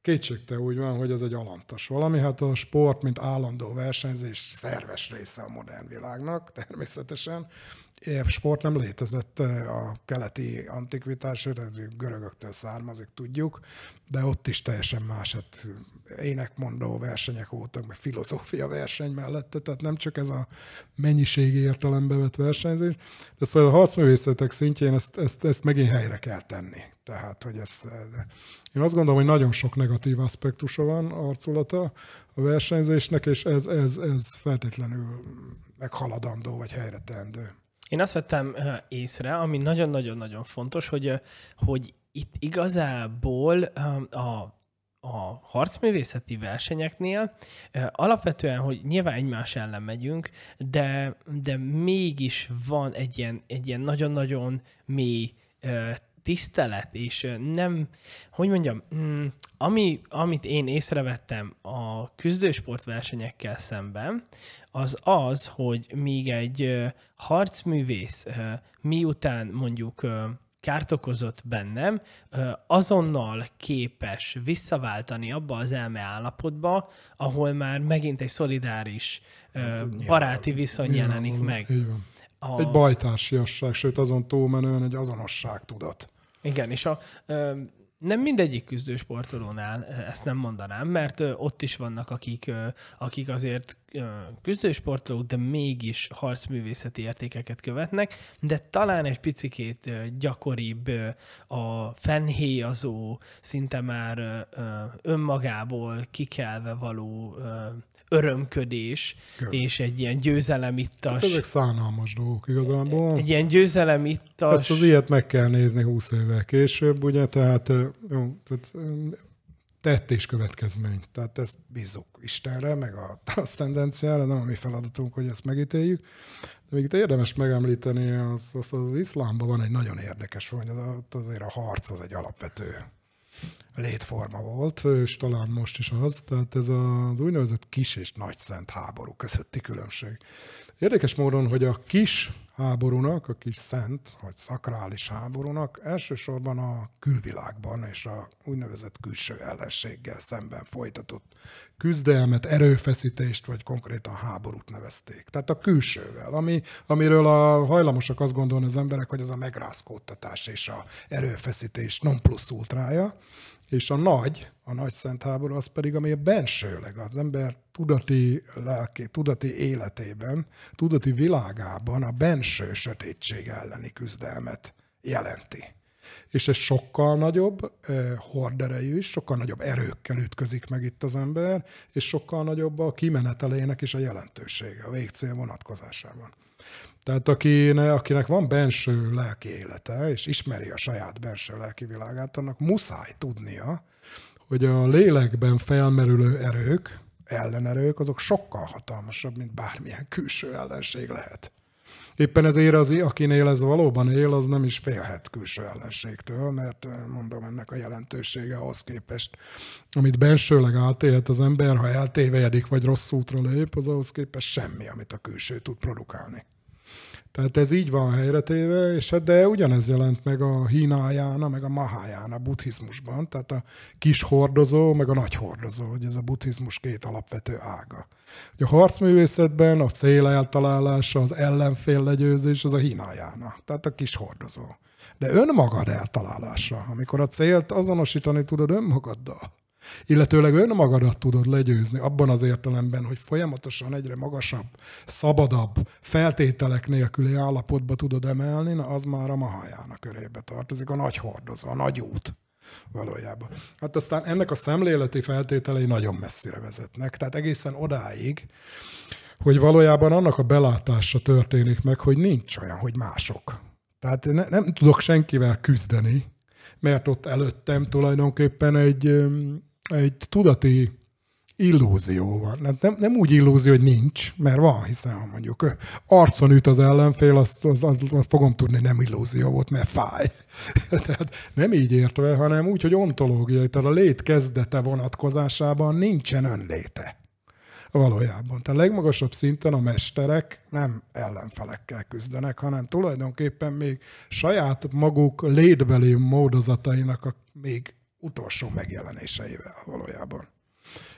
Kétségte úgy van, hogy ez egy alantas valami. Hát a sport, mint állandó versenyzés szerves része a modern világnak, természetesen sport nem létezett a keleti antikvitás, ez görögöktől származik, tudjuk, de ott is teljesen más, hát énekmondó versenyek voltak, meg filozófia verseny mellette, tehát nem csak ez a mennyiségi értelembe vett versenyzés, de szóval a harcművészetek szintjén ezt, ezt, ezt megint helyre kell tenni. Tehát, hogy ez, én azt gondolom, hogy nagyon sok negatív aspektusa van arculata a versenyzésnek, és ez, ez, ez feltétlenül meghaladandó, vagy helyre teendő. Én azt vettem észre, ami nagyon-nagyon-nagyon fontos, hogy, hogy itt igazából a a harcművészeti versenyeknél alapvetően, hogy nyilván egymás ellen megyünk, de, de mégis van egy ilyen, egy ilyen nagyon-nagyon mély tisztelet, és nem, hogy mondjam, mm, ami, amit én észrevettem a küzdősport versenyekkel szemben, az az, hogy míg egy harcművész miután mondjuk kárt okozott bennem, azonnal képes visszaváltani abba az elme állapotba, ahol már megint egy szolidáris, hát, baráti viszony jelenik meg. Így van. A... Egy bajtársiasság, sőt azon túlmenően egy azonosság tudat. Igen, és a, nem mindegyik küzdősportolónál ezt nem mondanám, mert ott is vannak, akik, akik azért küzdősportolók, de mégis harcművészeti értékeket követnek, de talán egy picikét gyakoribb a fennhéjazó, szinte már önmagából kikelve való örömködés, Kör. és egy ilyen győzelemittas... Hát ezek szánalmas dolgok igazából. Egy ilyen győzelemittas... Ezt az ilyet meg kell nézni húsz évvel később, ugye, tehát, jó, tehát tett és következmény. Tehát ezt bízunk Istenre, meg a transzcendenciára, nem a mi feladatunk, hogy ezt megítéljük. De még itt érdemes megemlíteni, az, az, az iszlámban van egy nagyon érdekes, hogy az, azért a harc az egy alapvető létforma volt, és talán most is az, tehát ez az úgynevezett kis és nagy szent háború közötti különbség. Érdekes módon, hogy a kis háborúnak, a kis szent, vagy szakrális háborúnak elsősorban a külvilágban és a úgynevezett külső ellenséggel szemben folytatott küzdelmet, erőfeszítést, vagy konkrétan háborút nevezték. Tehát a külsővel, ami, amiről a hajlamosak azt gondolni az emberek, hogy az a megrázkódtatás és a erőfeszítés non plus ultrája, És a nagy, a nagy szent háború az pedig, ami a bensőleg az ember tudati lelki, tudati életében, tudati világában a benső sötétség elleni küzdelmet jelenti. És ez sokkal nagyobb eh, horderejű is, sokkal nagyobb erőkkel ütközik meg itt az ember, és sokkal nagyobb a kimenetelének is a jelentősége a végcél vonatkozásában. Tehát akinek, akinek van benső lelki élete, és ismeri a saját benső lelki világát, annak muszáj tudnia, hogy a lélekben felmerülő erők, ellenerők, azok sokkal hatalmasabb, mint bármilyen külső ellenség lehet. Éppen ezért az, akinél ez valóban él, az nem is félhet külső ellenségtől, mert eh, mondom, ennek a jelentősége ahhoz képest, amit bensőleg átélhet az ember, ha eltévejedik vagy rossz útra lép, az ahhoz képest semmi, amit a külső tud produkálni. Tehát ez így van helyretéve, és hát de ugyanez jelent meg a Hinájána, meg a Mahájána buddhizmusban, tehát a kis hordozó, meg a nagy hordozó, hogy ez a buddhizmus két alapvető ága. A harcművészetben a cél eltalálása, az ellenfél legyőzés, az a Hinájána, tehát a kis hordozó. De önmagad eltalálása, amikor a célt azonosítani tudod önmagaddal, illetőleg önmagadat tudod legyőzni abban az értelemben, hogy folyamatosan egyre magasabb, szabadabb, feltételek nélküli állapotba tudod emelni, na az már a mahajának körébe tartozik, a nagy hordozó, a nagy út valójában. Hát aztán ennek a szemléleti feltételei nagyon messzire vezetnek, tehát egészen odáig, hogy valójában annak a belátása történik meg, hogy nincs olyan, hogy mások. Tehát ne, nem tudok senkivel küzdeni, mert ott előttem tulajdonképpen egy egy tudati illúzió van. Nem, nem úgy illúzió, hogy nincs, mert van, hiszen ha mondjuk arcon üt az ellenfél, azt, azt, azt, azt fogom tudni, nem illúzió volt, mert fáj. tehát nem így értve, hanem úgy, hogy ontológiai, tehát a lét kezdete vonatkozásában nincsen önléte valójában. Tehát a legmagasabb szinten a mesterek nem ellenfelekkel küzdenek, hanem tulajdonképpen még saját maguk létbeli módozatainak a még utolsó megjelenéseivel valójában.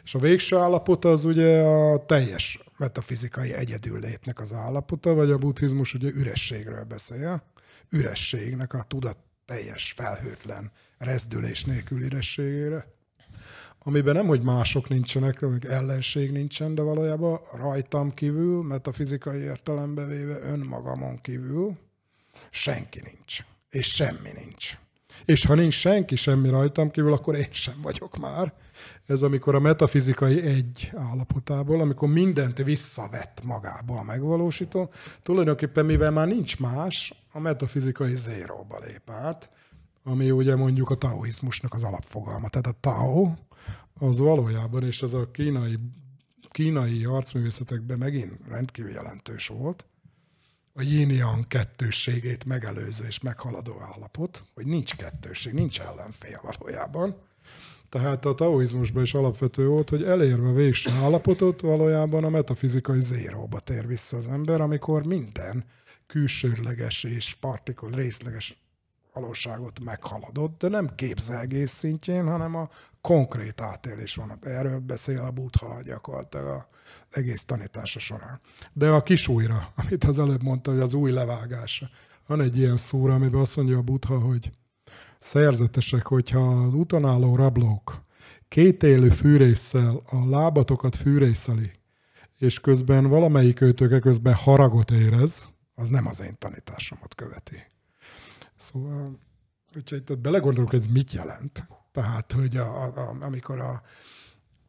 És a végső állapot az ugye a teljes metafizikai egyedüllétnek az állapota, vagy a buddhizmus ugye ürességről beszél. Ürességnek a tudat teljes, felhőtlen, rezdülés nélkül ürességére, amiben nem, hogy mások nincsenek, vagy ellenség nincsen, de valójában rajtam kívül, metafizikai értelembe véve önmagamon kívül senki nincs, és semmi nincs. És ha nincs senki semmi rajtam kívül, akkor én sem vagyok már. Ez amikor a metafizikai egy állapotából, amikor mindent visszavett magába a megvalósító, tulajdonképpen mivel már nincs más, a metafizikai zéróba lép át, ami ugye mondjuk a taoizmusnak az alapfogalma. Tehát a tao az valójában, és ez a kínai, kínai arcművészetekben megint rendkívül jelentős volt, a yin kettősségét megelőző és meghaladó állapot, hogy nincs kettősség, nincs ellenfél valójában. Tehát a taoizmusban is alapvető volt, hogy elérve a végső állapotot valójában a metafizikai zéróba tér vissza az ember, amikor minden külsőleges és partikul részleges valóságot meghaladott, de nem képzelgés szintjén, hanem a konkrét átélés van. Erről beszél a Buddha gyakorlatilag a egész tanítása során. De a kis újra, amit az előbb mondta, hogy az új levágása. Van egy ilyen szóra, amiben azt mondja a Buddha, hogy szerzetesek, hogyha az utonálló rablók két élő fűrészsel a lábatokat fűrészeli, és közben valamelyik őtök közben haragot érez, az nem az én tanításomat követi. Szóval, hogyha itt belegondolok, ez mit jelent? Tehát, hogy a, a, amikor a,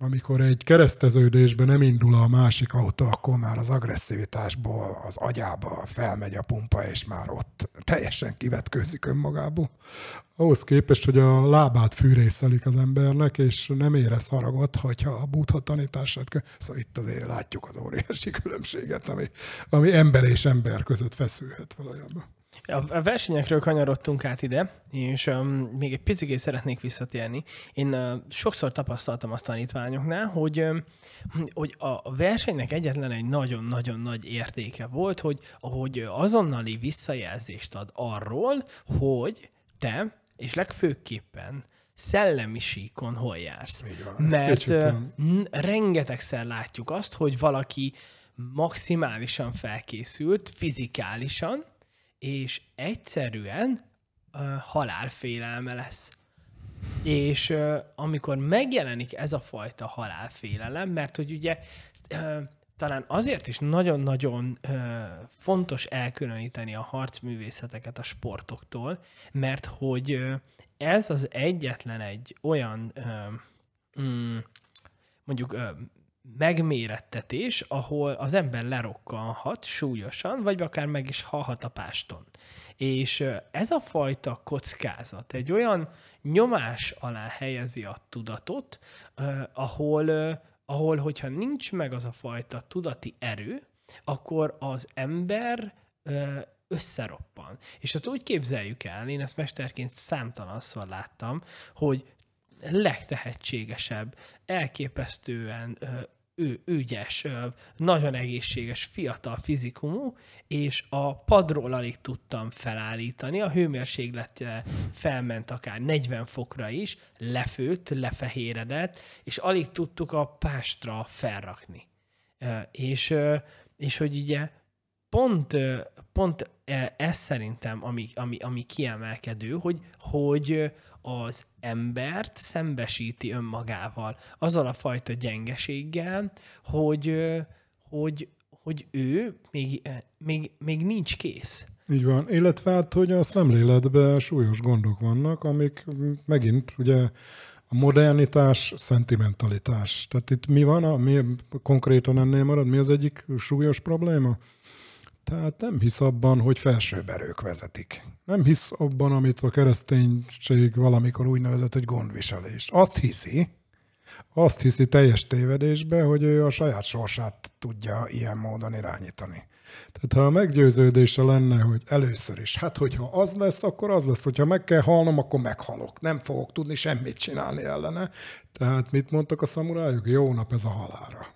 amikor egy kereszteződésben nem indul a másik autó, akkor már az agresszivitásból az agyába felmegy a pumpa, és már ott teljesen kivetkőzik önmagából. Ahhoz képest, hogy a lábát fűrészelik az embernek, és nem érez haragot, hogyha a buddha tanítását kö... Szóval itt azért látjuk az óriási különbséget, ami, ami ember és ember között feszülhet valójában. A versenyekről kanyarodtunk át ide, és um, még egy picit szeretnék visszatérni. Én uh, sokszor tapasztaltam azt tanítványoknál, hogy, um, hogy a versenynek egyetlen egy nagyon-nagyon nagy értéke volt, hogy, hogy azonnali visszajelzést ad arról, hogy te, és legfőképpen szellemi síkon hol jársz. van, Mert uh, rengetegszer látjuk azt, hogy valaki maximálisan felkészült fizikálisan, és egyszerűen uh, halálfélelme lesz. És uh, amikor megjelenik ez a fajta halálfélelem, mert hogy ugye uh, talán azért is nagyon-nagyon uh, fontos elkülöníteni a harcművészeteket a sportoktól, mert hogy uh, ez az egyetlen egy olyan uh, mm, mondjuk uh, megmérettetés, ahol az ember lerokkanhat súlyosan, vagy akár meg is halhat a páston. És ez a fajta kockázat egy olyan nyomás alá helyezi a tudatot, ahol, ahol hogyha nincs meg az a fajta tudati erő, akkor az ember összeroppan. És azt úgy képzeljük el, én ezt mesterként számtalanszor láttam, hogy legtehetségesebb, elképesztően ő ügyes, nagyon egészséges, fiatal fizikumú, és a padról alig tudtam felállítani, a hőmérséklete felment akár 40 fokra is, lefőtt, lefehéredett, és alig tudtuk a pástra felrakni. És, és hogy ugye pont, pont ez szerintem, ami, ami, ami kiemelkedő, hogy, hogy az embert szembesíti önmagával, azzal a fajta gyengeséggel, hogy, hogy, hogy ő még, még, még nincs kész. Így van, illetve hát, hogy a szemléletben súlyos gondok vannak, amik megint ugye a modernitás, szentimentalitás. Tehát itt mi van, a, mi konkrétan ennél marad, mi az egyik súlyos probléma? Tehát nem hisz abban, hogy felsőbb erők vezetik. Nem hisz abban, amit a kereszténység valamikor úgy nevezett, hogy gondviselés. Azt hiszi, azt hiszi teljes tévedésbe, hogy ő a saját sorsát tudja ilyen módon irányítani. Tehát ha a meggyőződése lenne, hogy először is, hát hogyha az lesz, akkor az lesz, hogyha meg kell halnom, akkor meghalok. Nem fogok tudni semmit csinálni ellene. Tehát mit mondtak a szamurájuk? Jó nap ez a halára.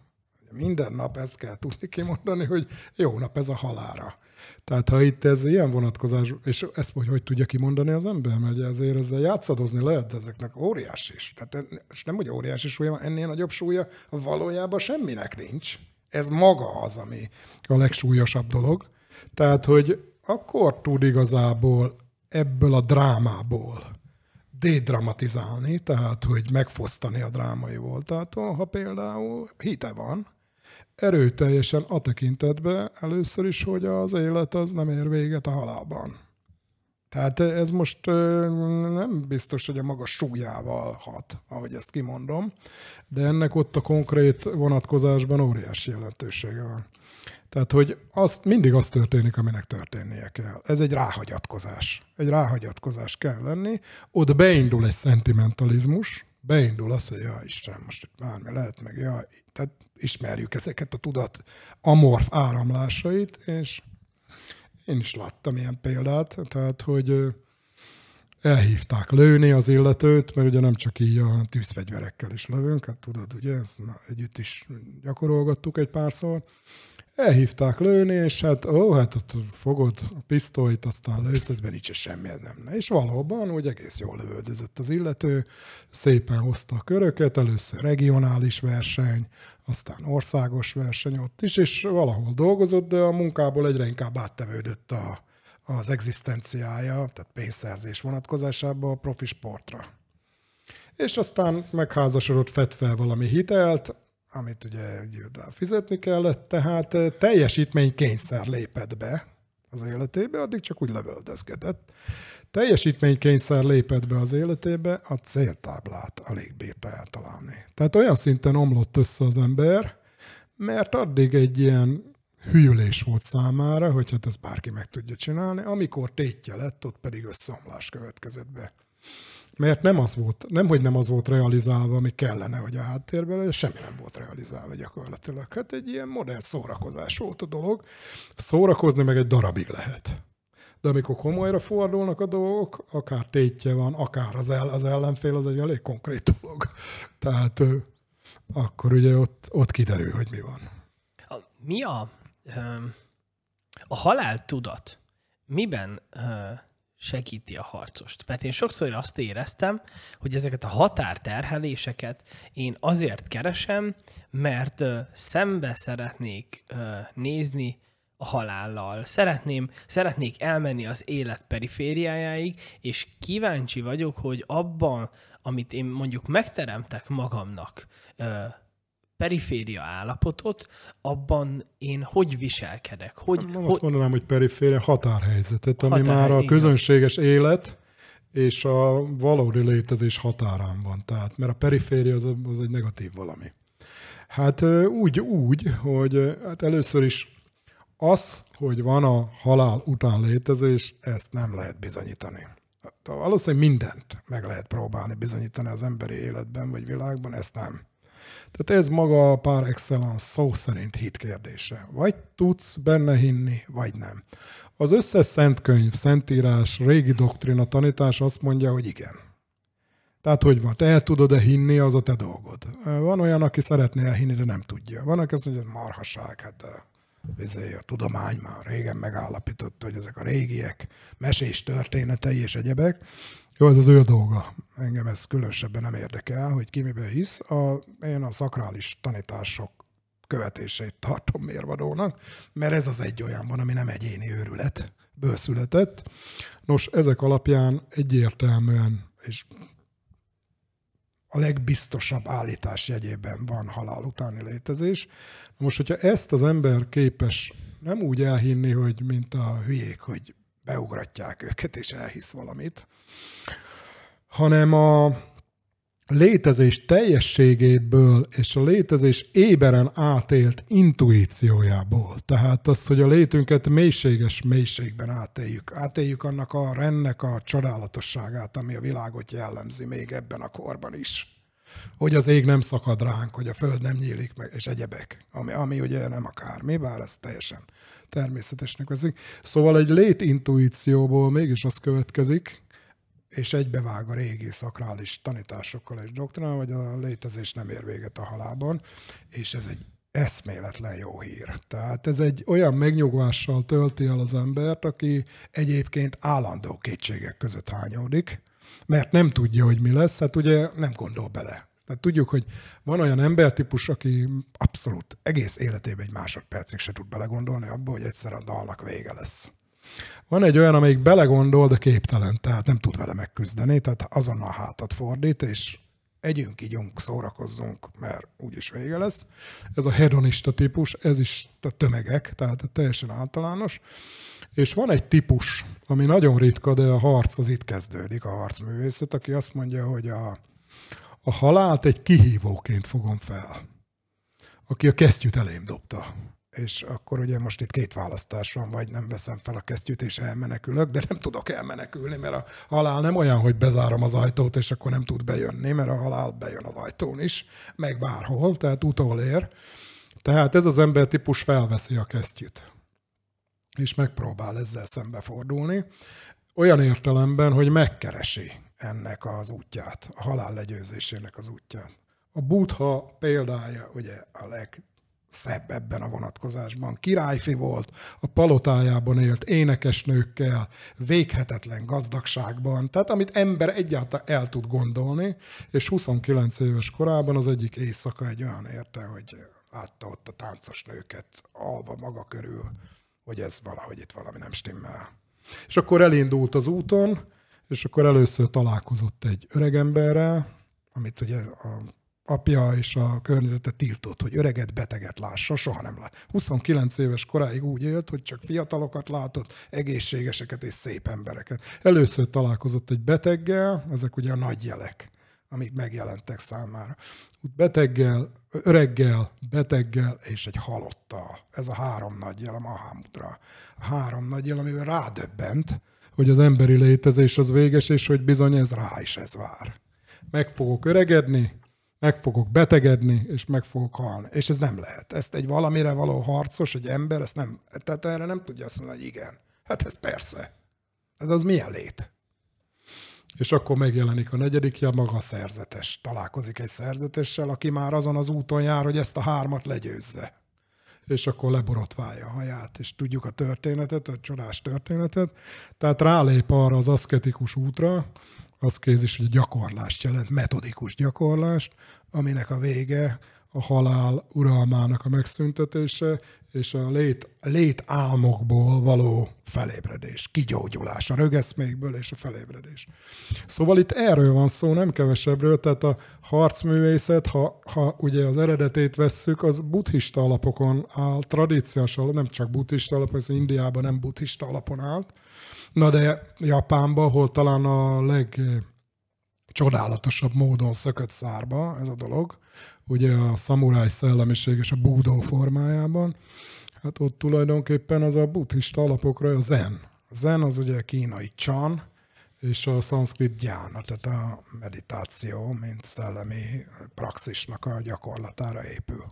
Minden nap ezt kell tudni kimondani, hogy jó nap ez a halára. Tehát ha itt ez ilyen vonatkozás, és ezt hogy, hogy tudja kimondani az ember, mert ezért ezzel játszadozni lehet, de ezeknek óriás is. Tehát, és nem, hogy óriási súlya ennél nagyobb súlya valójában semminek nincs. Ez maga az, ami a legsúlyosabb dolog. Tehát, hogy akkor tud igazából ebből a drámából dédramatizálni, tehát, hogy megfosztani a drámai voltától, ha például hite van, erőteljesen a tekintetbe először is, hogy az élet az nem ér véget a halálban. Tehát ez most nem biztos, hogy a maga súlyával hat, ahogy ezt kimondom, de ennek ott a konkrét vonatkozásban óriási jelentősége van. Tehát, hogy azt, mindig az történik, aminek történnie kell. Ez egy ráhagyatkozás. Egy ráhagyatkozás kell lenni. Ott beindul egy szentimentalizmus, beindul az, hogy ja, Isten, most itt bármi lehet, meg ja, tehát ismerjük ezeket a tudat amorf áramlásait, és én is láttam ilyen példát, tehát, hogy elhívták lőni az illetőt, mert ugye nem csak így a tűzfegyverekkel is lövünk, hát tudod, ugye, ezt együtt is gyakorolgattuk egy párszor, elhívták lőni, és hát ó, hát ott fogod a pisztolyt, aztán lőszed, mert nincs semmi, nem. És valóban úgy egész jól lövöldözött az illető, szépen hozta a köröket, először regionális verseny, aztán országos verseny ott is, és valahol dolgozott, de a munkából egyre inkább áttevődött a, az egzisztenciája, tehát pénzszerzés vonatkozásában a profi sportra. És aztán megházasodott fetve valami hitelt, amit ugye fizetni kellett, tehát teljesítménykényszer lépett be az életébe, addig csak úgy lövöldözgetett. Teljesítménykényszer lépett be az életébe, a céltáblát alig bírta eltalálni. Tehát olyan szinten omlott össze az ember, mert addig egy ilyen hűlés volt számára, hogy hát ezt bárki meg tudja csinálni, amikor tétje lett, ott pedig összeomlás következett be mert nem az volt, nem, hogy nem az volt realizálva, ami kellene, hogy a háttérben semmi nem volt realizálva gyakorlatilag. Hát egy ilyen modern szórakozás volt a dolog. Szórakozni meg egy darabig lehet. De amikor komolyra fordulnak a dolgok, akár tétje van, akár az, el, az ellenfél, az egy elég konkrét dolog. Tehát akkor ugye ott, ott kiderül, hogy mi van. A, mi a, a halál tudat? Miben segíti a harcost. Mert én sokszor azt éreztem, hogy ezeket a határterheléseket én azért keresem, mert szembe szeretnék nézni a halállal. Szeretném, szeretnék elmenni az élet perifériájáig, és kíváncsi vagyok, hogy abban, amit én mondjuk megteremtek magamnak, periféria állapotot, abban én hogy viselkedek? Hogy, Nem hogy... azt mondanám, hogy periféria, határhelyzetet, ami Határ, már a igen. közönséges élet és a valódi létezés határán van. Tehát, mert a periféria az, az egy negatív valami. Hát úgy, úgy, hogy hát először is az, hogy van a halál után létezés, ezt nem lehet bizonyítani. Hát, Valószínűleg mindent meg lehet próbálni bizonyítani az emberi életben vagy világban, ezt nem. Tehát ez maga pár excellence szó szerint hit kérdése. Vagy tudsz benne hinni, vagy nem. Az összes szentkönyv, szentírás, régi doktrina tanítás azt mondja, hogy igen. Tehát hogy van, te el tudod-e hinni, az a te dolgod. Van olyan, aki szeretné elhinni, de nem tudja. Van, aki azt mondja, hogy marhaság, hát a, izé, a tudomány már régen megállapította, hogy ezek a régiek, mesés történetei és egyebek. Jó, ez az ő dolga. Engem ez különösebben nem érdekel, hogy ki miben hisz. A, én a szakrális tanítások követését tartom mérvadónak, mert ez az egy olyan van, ami nem egyéni őrület, született. Nos, ezek alapján egyértelműen és a legbiztosabb állítás jegyében van halál utáni létezés. Most, hogyha ezt az ember képes nem úgy elhinni, hogy mint a hülyék, hogy beugratják őket és elhisz valamit, hanem a létezés teljességéből és a létezés éberen átélt intuíciójából. Tehát az, hogy a létünket mélységes mélységben átéljük. Átéljük annak a rennek a csodálatosságát, ami a világot jellemzi még ebben a korban is. Hogy az ég nem szakad ránk, hogy a föld nem nyílik meg, és egyebek. Ami, ami ugye nem akármi, bár ez teljesen természetesnek veszik. Szóval egy létintuícióból mégis az következik, és egybevág a régi szakrális tanításokkal és doktrinával, hogy a létezés nem ér véget a halálban, és ez egy eszméletlen jó hír. Tehát ez egy olyan megnyugvással tölti el az embert, aki egyébként állandó kétségek között hányódik, mert nem tudja, hogy mi lesz, hát ugye nem gondol bele. Tehát tudjuk, hogy van olyan embertípus, aki abszolút egész életében egy másodpercig se tud belegondolni abba, hogy egyszer a dalnak vége lesz. Van egy olyan, amelyik belegondol, de képtelen, tehát nem tud vele megküzdeni, tehát azonnal hátat fordít, és együnk, ígyunk, szórakozzunk, mert úgyis vége lesz. Ez a hedonista típus, ez is a tömegek, tehát teljesen általános. És van egy típus, ami nagyon ritka, de a harc az itt kezdődik, a harcművészet, aki azt mondja, hogy a, a halált egy kihívóként fogom fel, aki a kesztyűt elém dobta és akkor ugye most itt két választás van, vagy nem veszem fel a kesztyűt és elmenekülök, de nem tudok elmenekülni, mert a halál nem olyan, hogy bezárom az ajtót, és akkor nem tud bejönni, mert a halál bejön az ajtón is, meg bárhol, tehát utolér. Tehát ez az ember típus felveszi a kesztyűt, és megpróbál ezzel szembefordulni, olyan értelemben, hogy megkeresi ennek az útját, a halál legyőzésének az útját. A buddha példája ugye a leg szebb ebben a vonatkozásban. Királyfi volt, a palotájában élt énekesnőkkel, véghetetlen gazdagságban, tehát amit ember egyáltalán el tud gondolni, és 29 éves korában az egyik éjszaka egy olyan érte, hogy látta ott a táncos nőket alva maga körül, hogy ez valahogy itt valami nem stimmel. És akkor elindult az úton, és akkor először találkozott egy öregemberrel, amit ugye a apja és a környezete tiltott, hogy öreget, beteget lássa, soha nem lát. 29 éves koráig úgy élt, hogy csak fiatalokat látott, egészségeseket és szép embereket. Először találkozott egy beteggel, ezek ugye a nagy jelek, amik megjelentek számára. Beteggel, öreggel, beteggel és egy halottal. Ez a három nagy jel, a Mahamudra. A három nagy jel, amivel rádöbbent, hogy az emberi létezés az véges, és hogy bizony ez rá is ez vár. Meg fogok öregedni, meg fogok betegedni, és meg fogok halni. És ez nem lehet. Ezt egy valamire való harcos, egy ember, ezt nem, tehát erre nem tudja azt mondani, hogy igen. Hát ez persze. Ez az milyen lét? És akkor megjelenik a negyedik jel, maga a szerzetes. Találkozik egy szerzetessel, aki már azon az úton jár, hogy ezt a hármat legyőzze. És akkor leborotválja a haját, és tudjuk a történetet, a csodás történetet. Tehát rálép arra az aszketikus útra, aszkézis, hogy gyakorlást jelent, metodikus gyakorlást, aminek a vége a halál uralmának a megszüntetése, és a lét, lét álmokból való felébredés, kigyógyulás, a rögeszmékből és a felébredés. Szóval itt erről van szó, nem kevesebbről, tehát a harcművészet, ha, ha ugye az eredetét vesszük, az buddhista alapokon áll, tradíciós alapon, nem csak buddhista alapon, ez Indiában nem buddhista alapon állt, na de Japánban, ahol talán a legcsodálatosabb módon szökött szárba ez a dolog, ugye a szamuráj szellemiség és a búdó formájában, hát ott tulajdonképpen az a buddhista alapokra a zen. A zen az ugye kínai chan, és a szanszkrit gyána, tehát a meditáció, mint szellemi praxisnak a gyakorlatára épül.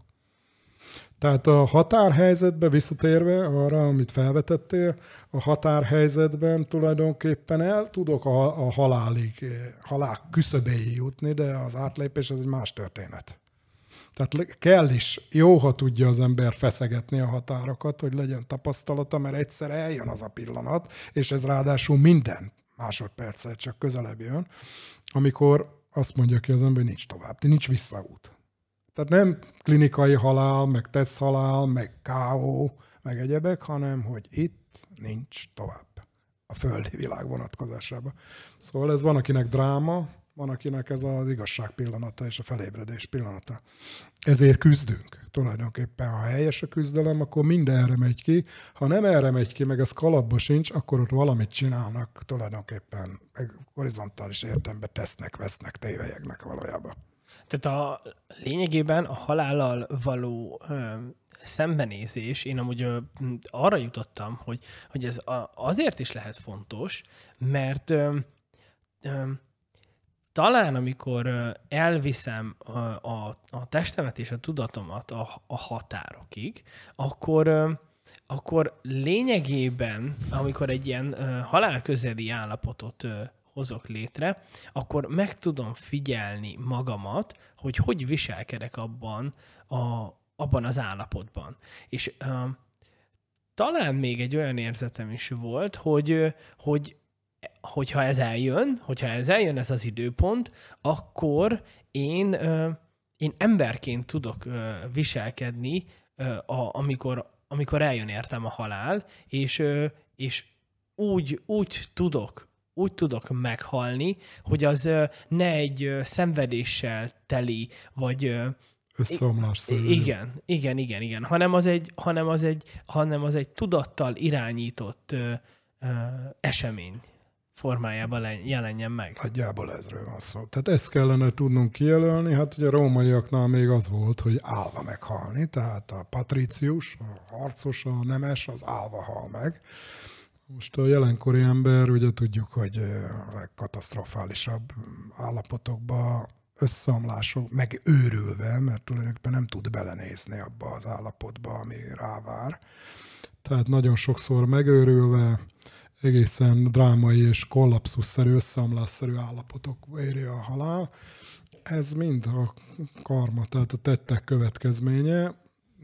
Tehát a határhelyzetbe visszatérve arra, amit felvetettél, a határhelyzetben tulajdonképpen el tudok a, a halálig, halál küszöbéig jutni, de az átlépés az egy más történet. Tehát kell is, jó, ha tudja az ember feszegetni a határokat, hogy legyen tapasztalata, mert egyszer eljön az a pillanat, és ez ráadásul minden másodperccel csak közelebb jön, amikor azt mondja ki az ember, hogy nincs tovább, nincs visszaút. Tehát nem klinikai halál, meg tesz halál, meg KO, meg egyebek, hanem hogy itt nincs tovább a földi világ vonatkozásában. Szóval ez van, akinek dráma, van, akinek ez az igazság pillanata és a felébredés pillanata. Ezért küzdünk. Tulajdonképpen, ha helyes a küzdelem, akkor minden erre megy ki. Ha nem erre megy ki, meg ez kalapba sincs, akkor ott valamit csinálnak, tulajdonképpen meg horizontális értelemben tesznek, vesznek, tévejegnek valójában. Tehát a lényegében a halállal való ö, szembenézés, én amúgy ö, arra jutottam, hogy, hogy ez a, azért is lehet fontos, mert ö, ö, talán amikor elviszem a, a, a testemet és a tudatomat a, a határokig, akkor, akkor lényegében, amikor egy ilyen halálközeli állapotot hozok létre, akkor meg tudom figyelni magamat, hogy hogy viselkedek abban, a, abban az állapotban. És uh, talán még egy olyan érzetem is volt, hogy, hogy hogyha ez eljön, hogyha ez eljön ez az időpont, akkor én, én emberként tudok viselkedni, amikor, amikor eljön értem a halál, és, és úgy, úgy tudok úgy tudok meghalni, hogy az ne egy szenvedéssel teli, vagy összeomlásszerű. Igen, igen, igen, igen, hanem az egy, hanem az egy, hanem az egy tudattal irányított ö, ö, esemény formájában jelenjen meg. Nagyjából ezről van szó. Tehát ezt kellene tudnunk kijelölni, hát ugye a rómaiaknál még az volt, hogy állva meghalni, tehát a patricius, a harcos, a nemes, az állva hal meg. Most a jelenkori ember, ugye tudjuk, hogy a legkatasztrofálisabb állapotokban összeomlások, meg őrülve, mert tulajdonképpen nem tud belenézni abba az állapotba, ami rávár. Tehát nagyon sokszor megőrülve, egészen drámai és kollapszusszerű, összeomlásszerű állapotok éri a halál. Ez mind a karma, tehát a tettek következménye.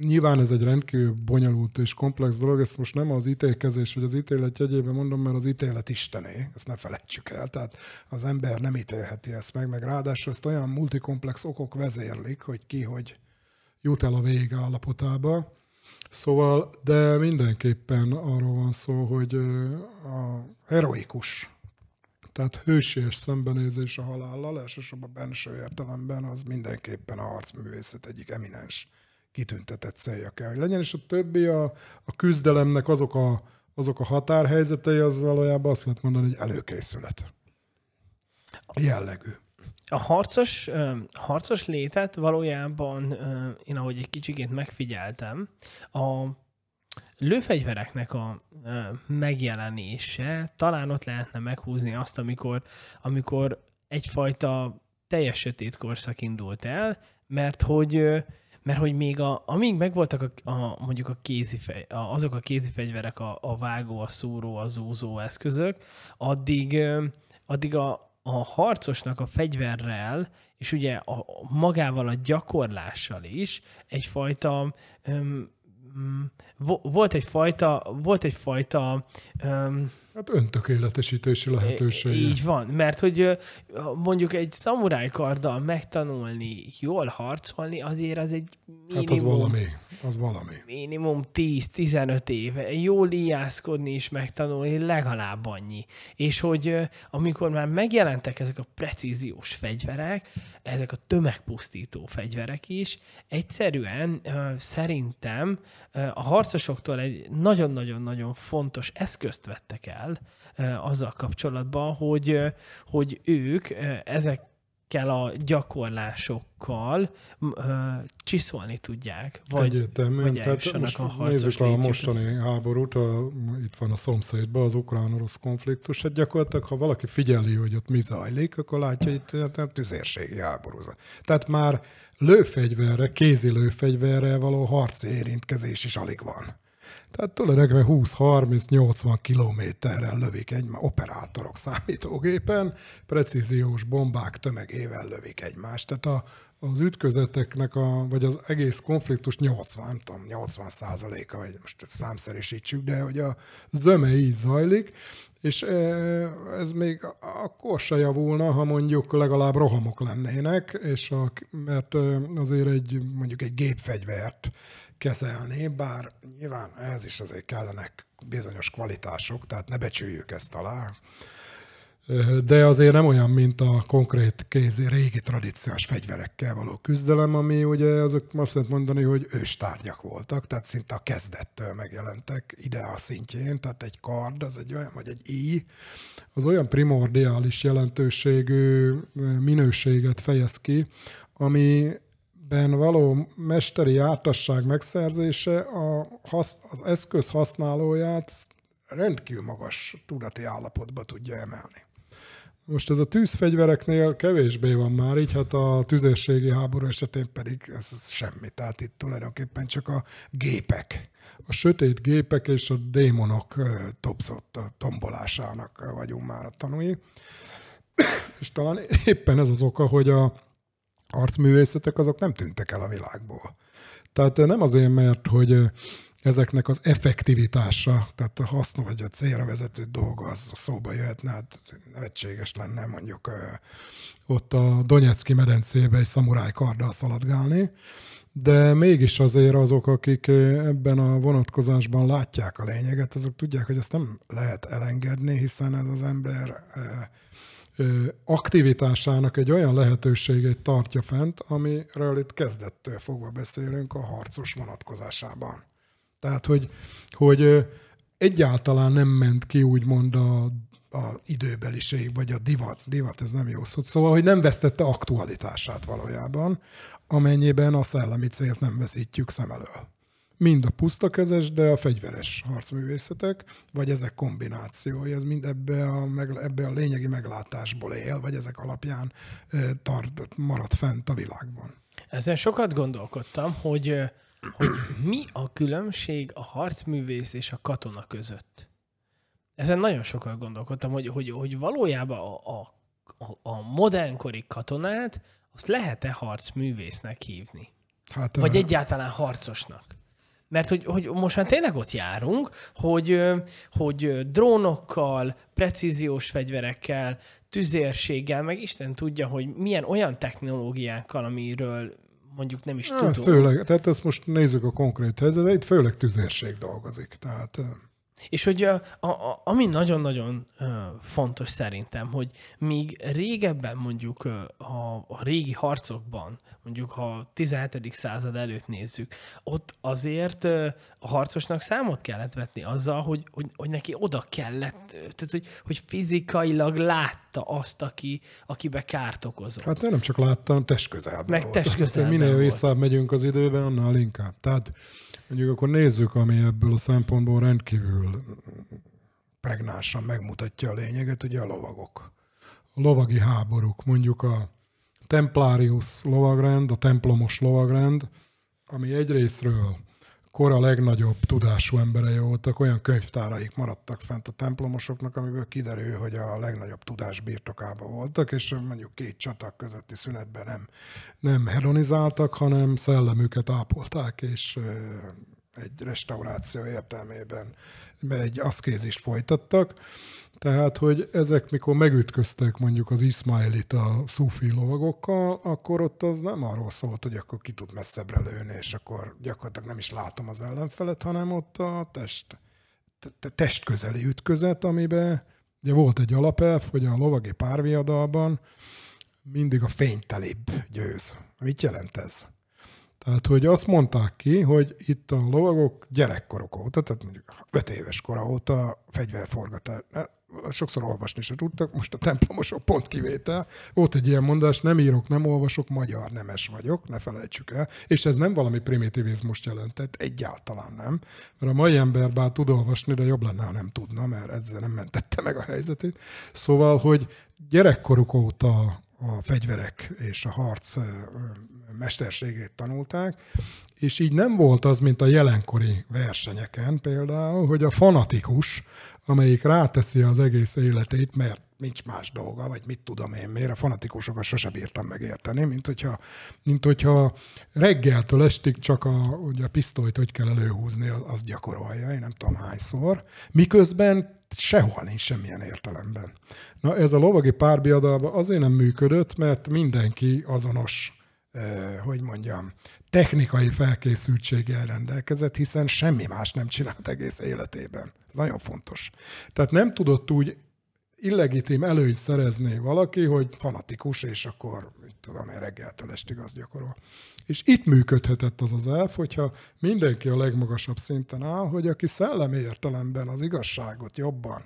Nyilván ez egy rendkívül bonyolult és komplex dolog, ezt most nem az ítélkezés vagy az ítélet jegyében mondom, mert az ítélet istené, ezt ne felejtsük el. Tehát az ember nem ítélheti ezt meg, meg ráadásul ezt olyan multikomplex okok vezérlik, hogy ki hogy jut el a végállapotába Szóval, de mindenképpen arról van szó, hogy a heroikus, tehát hősies szembenézés a halállal, elsősorban benső értelemben, az mindenképpen a harcművészet egyik eminens kitüntetett célja kell, hogy legyen, és a többi a, a küzdelemnek azok a, azok a határhelyzetei, az valójában azt lehet mondani, hogy előkészület. Jellegű. A harcos, harcos létet valójában én ahogy egy kicsikét megfigyeltem, a lőfegyvereknek a megjelenése talán ott lehetne meghúzni azt, amikor, amikor egyfajta teljes sötét korszak indult el, mert hogy mert hogy még a, amíg megvoltak a, a, mondjuk a kézifej, a, azok a kézifegyverek, a, a vágó, a szúró, a zúzó eszközök, addig, addig a, a harcosnak a fegyverrel, és ugye a, magával a gyakorlással is egyfajta um, volt egyfajta, volt egyfajta um, Hát öntökéletesítési lehetőség. Így van, mert hogy mondjuk egy szamuráj karddal megtanulni jól harcolni, azért az egy minimum... Hát az valami, az valami. Minimum 10-15 éve. Jól ijászkodni és megtanulni legalább annyi. És hogy amikor már megjelentek ezek a precíziós fegyverek, ezek a tömegpusztító fegyverek is, egyszerűen szerintem a harcosoktól egy nagyon-nagyon-nagyon fontos eszközt vettek el azzal kapcsolatban, hogy, hogy ők ezek kell a gyakorlásokkal uh, csiszolni tudják, vagy, Egyértelműen. vagy Tehát most a nézzük a mostani háborút, a, itt van a szomszédban az ukrán-orosz konfliktus, hát gyakorlatilag, ha valaki figyeli, hogy ott mi zajlik, akkor látja, hogy itt a tüzérségi háború. Tehát már lőfegyverre, kézi lőfegyverre való harci érintkezés is alig van. Tehát tulajdonképpen 20-30-80 kilométerrel lövik egy operátorok számítógépen, precíziós bombák tömegével lövik egymást. Tehát a, az ütközeteknek, a, vagy az egész konfliktus 80, nem tudom, 80 százaléka, vagy most számszerűsítsük, de hogy a zöme így zajlik, és e, ez még akkor se javulna, ha mondjuk legalább rohamok lennének, és a, mert azért egy mondjuk egy gépfegyvert kezelni, bár nyilván ehhez is azért kellenek bizonyos kvalitások, tehát ne becsüljük ezt alá. De azért nem olyan, mint a konkrét kézi, régi tradíciós fegyverekkel való küzdelem, ami ugye azok azt lehet mondani, hogy őstárgyak voltak, tehát szinte a kezdettől megjelentek ide a szintjén, tehát egy kard, az egy olyan, vagy egy íj, az olyan primordiális jelentőségű minőséget fejez ki, ami ben való mesteri jártasság megszerzése a hasz, az eszköz használóját rendkívül magas tudati állapotba tudja emelni. Most ez a tűzfegyvereknél kevésbé van már, így hát a tüzérségi háború esetén pedig ez, ez semmi. Tehát itt tulajdonképpen csak a gépek, a sötét gépek és a démonok topszott a tombolásának vagyunk már a tanúi. és talán éppen ez az oka, hogy a arcművészetek azok nem tűntek el a világból. Tehát nem azért, mert hogy ezeknek az effektivitása, tehát a haszna vagy a célra vezető dolga az szóba jöhetne, hát nevetséges lenne mondjuk ott a Donetszki medencébe egy szamuráj karddal szaladgálni, de mégis azért azok, akik ebben a vonatkozásban látják a lényeget, azok tudják, hogy ezt nem lehet elengedni, hiszen ez az ember aktivitásának egy olyan lehetőségét tartja fent, amiről itt kezdettől fogva beszélünk a harcos vonatkozásában. Tehát, hogy, hogy egyáltalán nem ment ki úgymond a, a időbeliség, vagy a divat, divat ez nem jó szó, szóval, hogy nem vesztette aktualitását valójában, amennyiben a szellemi célt nem veszítjük szem elől mind a pusztakezes, de a fegyveres harcművészetek, vagy ezek kombinációja, ez mind ebbe a, ebbe a lényegi meglátásból él, vagy ezek alapján tart, marad fent a világban. Ezen sokat gondolkodtam, hogy, hogy mi a különbség a harcművész és a katona között. Ezen nagyon sokat gondolkodtam, hogy, hogy, hogy valójában a, a, a modernkori katonát azt lehet-e harcművésznek hívni? Hát, Vagy egyáltalán harcosnak? Mert hogy, hogy most már tényleg ott járunk, hogy, hogy drónokkal, precíziós fegyverekkel, tüzérséggel, meg Isten tudja, hogy milyen olyan technológiákkal, amiről mondjuk nem is hát, tudunk. Főleg, tehát ezt most nézzük a konkrét helyzetet, itt főleg tüzérség dolgozik. Tehát és hogy a, a, ami nagyon-nagyon fontos szerintem, hogy míg régebben mondjuk a, a régi harcokban, mondjuk ha a 17. század előtt nézzük, ott azért a harcosnak számot kellett vetni azzal, hogy, hogy, hogy neki oda kellett, tehát hogy, hogy fizikailag látta azt, aki, akibe kárt okozott. Hát nem csak láttam, testközelben Meg testközelben Minél visszább megyünk az időben, annál inkább. Tehát Mondjuk akkor nézzük, ami ebből a szempontból rendkívül pregnánsan megmutatja a lényeget, ugye a lovagok. A lovagi háborúk, mondjuk a Templarius lovagrend, a templomos lovagrend, ami egyrésztről kora legnagyobb tudású emberei voltak, olyan könyvtáraik maradtak fent a templomosoknak, amiből kiderül, hogy a legnagyobb tudás birtokában voltak, és mondjuk két csatak közötti szünetben nem, nem hedonizáltak, hanem szellemüket ápolták, és egy restauráció értelmében egy aszkézist folytattak, tehát, hogy ezek mikor megütköztek mondjuk az Ismailit a szufi lovagokkal, akkor ott az nem arról szólt, hogy akkor ki tud messzebbre lőni, és akkor gyakorlatilag nem is látom az ellenfelet, hanem ott a test, testközeli ütközet, amiben ugye volt egy alapelv, hogy a lovagi párviadalban mindig a fénytelibb győz. Mit jelent ez? Tehát, hogy azt mondták ki, hogy itt a lovagok gyerekkorok óta, tehát mondjuk 5 éves kora óta fegyverforgatás, sokszor olvasni se tudtak, most a templomosok pont kivétel. Volt egy ilyen mondás, nem írok, nem olvasok, magyar nemes vagyok, ne felejtsük el. És ez nem valami primitivizmust jelentett, egyáltalán nem. Mert a mai ember bár tud olvasni, de jobb lenne, ha nem tudna, mert ezzel nem mentette meg a helyzetét. Szóval, hogy gyerekkoruk óta a fegyverek és a harc mesterségét tanulták, és így nem volt az, mint a jelenkori versenyeken például, hogy a fanatikus, amelyik ráteszi az egész életét, mert nincs más dolga, vagy mit tudom én miért, a fanatikusokat sose bírtam megérteni, mint hogyha, mint hogyha reggeltől estig csak a, ugye a pisztolyt hogy kell előhúzni, az, gyakorolja, én nem tudom hányszor, miközben sehol nincs semmilyen értelemben. Na ez a lovagi párbiadalban azért nem működött, mert mindenki azonos eh, hogy mondjam, technikai felkészültséggel rendelkezett, hiszen semmi más nem csinált egész életében. Ez nagyon fontos. Tehát nem tudott úgy illegitim előnyt szerezni valaki, hogy fanatikus, és akkor, mit tudom én, reggeltől estig azt gyakorol. És itt működhetett az az elf, hogyha mindenki a legmagasabb szinten áll, hogy aki szellemi értelemben az igazságot jobban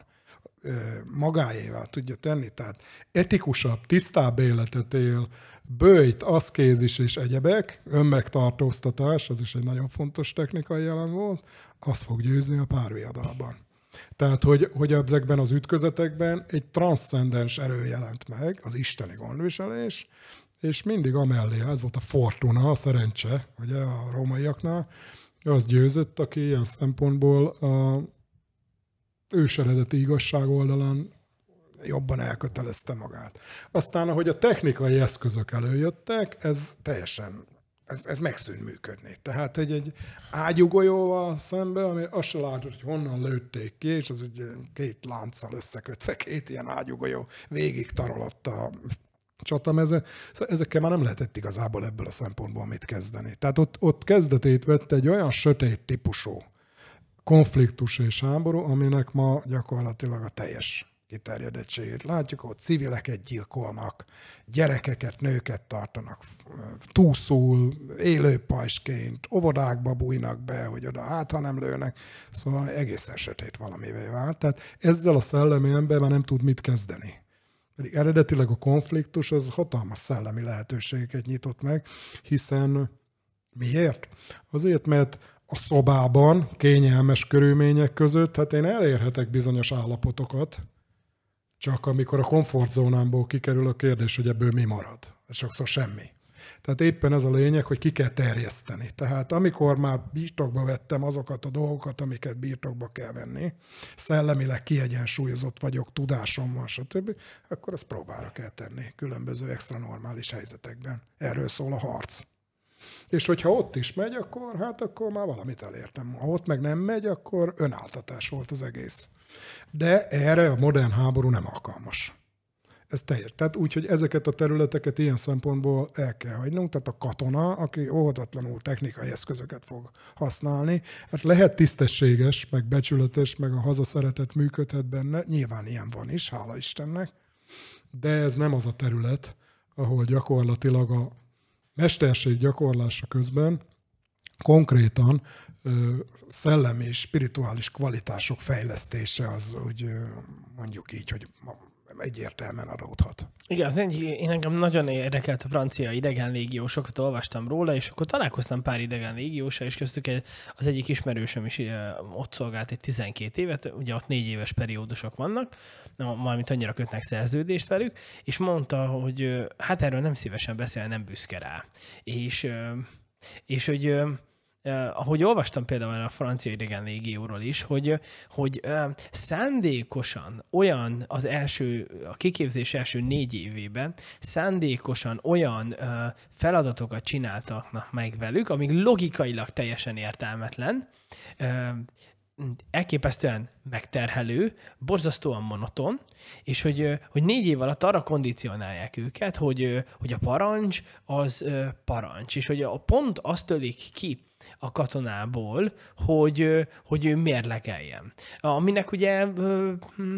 magáévá tudja tenni, tehát etikusabb, tisztább életet él, bőjt, aszkézis és egyebek, önmegtartóztatás, az is egy nagyon fontos technikai jelen volt, az fog győzni a párviadalban. Tehát, hogy, hogy ezekben az ütközetekben egy transzcendens erő jelent meg, az isteni gondviselés, és mindig amellé, ez volt a fortuna, a szerencse, ugye a rómaiaknál, az győzött, aki ilyen szempontból a őseredeti igazság oldalán jobban elkötelezte magát. Aztán, ahogy a technikai eszközök előjöttek, ez teljesen ez, ez megszűnt működni. Tehát egy, egy ágyugolyóval szembe, ami azt se látod, hogy honnan lőtték ki, és az egy két lánccal összekötve, két ilyen ágyugolyó végig tarolott a csatamező. Szóval ezekkel már nem lehetett igazából ebből a szempontból mit kezdeni. Tehát ott, ott kezdetét vette egy olyan sötét típusú konfliktus és háború, aminek ma gyakorlatilag a teljes kiterjedettségét látjuk, hogy civileket gyilkolnak, gyerekeket, nőket tartanak túszul, élőpajsként, óvodákba bújnak be, hogy oda hát, ha nem lőnek, szóval egészen sötét valamivé vált. Tehát ezzel a szellemi ember már nem tud mit kezdeni. Pedig eredetileg a konfliktus az hatalmas szellemi lehetőségeket nyitott meg, hiszen miért? Azért, mert a szobában, kényelmes körülmények között, hát én elérhetek bizonyos állapotokat, csak amikor a komfortzónámból kikerül a kérdés, hogy ebből mi marad. Sokszor semmi. Tehát éppen ez a lényeg, hogy ki kell terjeszteni. Tehát amikor már birtokba vettem azokat a dolgokat, amiket birtokba kell venni, szellemileg kiegyensúlyozott vagyok, tudásom van, stb., akkor azt próbára kell tenni különböző extra normális helyzetekben. Erről szól a harc. És hogyha ott is megy, akkor hát akkor már valamit elértem. Ha ott meg nem megy, akkor önáltatás volt az egész. De erre a modern háború nem alkalmas. Ez teljes. Tehát úgy, hogy ezeket a területeket ilyen szempontból el kell hagynunk. Tehát a katona, aki óhatatlanul technikai eszközöket fog használni, hát lehet tisztességes, meg becsületes, meg a hazaszeretet működhet benne. Nyilván ilyen van is, hála Istennek. De ez nem az a terület, ahol gyakorlatilag a mesterség gyakorlása közben konkrétan szellemi és spirituális kvalitások fejlesztése az, hogy mondjuk így, hogy egyértelműen adódhat. Igen, az egy, én engem nagyon érdekelt a francia idegen légiósokat, olvastam róla, és akkor találkoztam pár idegen légiósra, és köztük egy, az egyik ismerősöm is ott szolgált egy 12 évet, ugye ott négy éves periódusok vannak, mármint annyira kötnek szerződést velük, és mondta, hogy hát erről nem szívesen beszél, nem büszke rá. És, és hogy Uh, ahogy olvastam például a francia idegen légióról is, hogy, hogy szándékosan olyan az első, a kiképzés első négy évében szándékosan olyan feladatokat csináltak meg velük, amik logikailag teljesen értelmetlen, uh, elképesztően megterhelő, borzasztóan monoton, és hogy, hogy négy év alatt arra kondicionálják őket, hogy, hogy a parancs az parancs, és hogy a pont azt tölik ki a katonából, hogy, hogy ő mérlegeljen. Aminek ugye hm,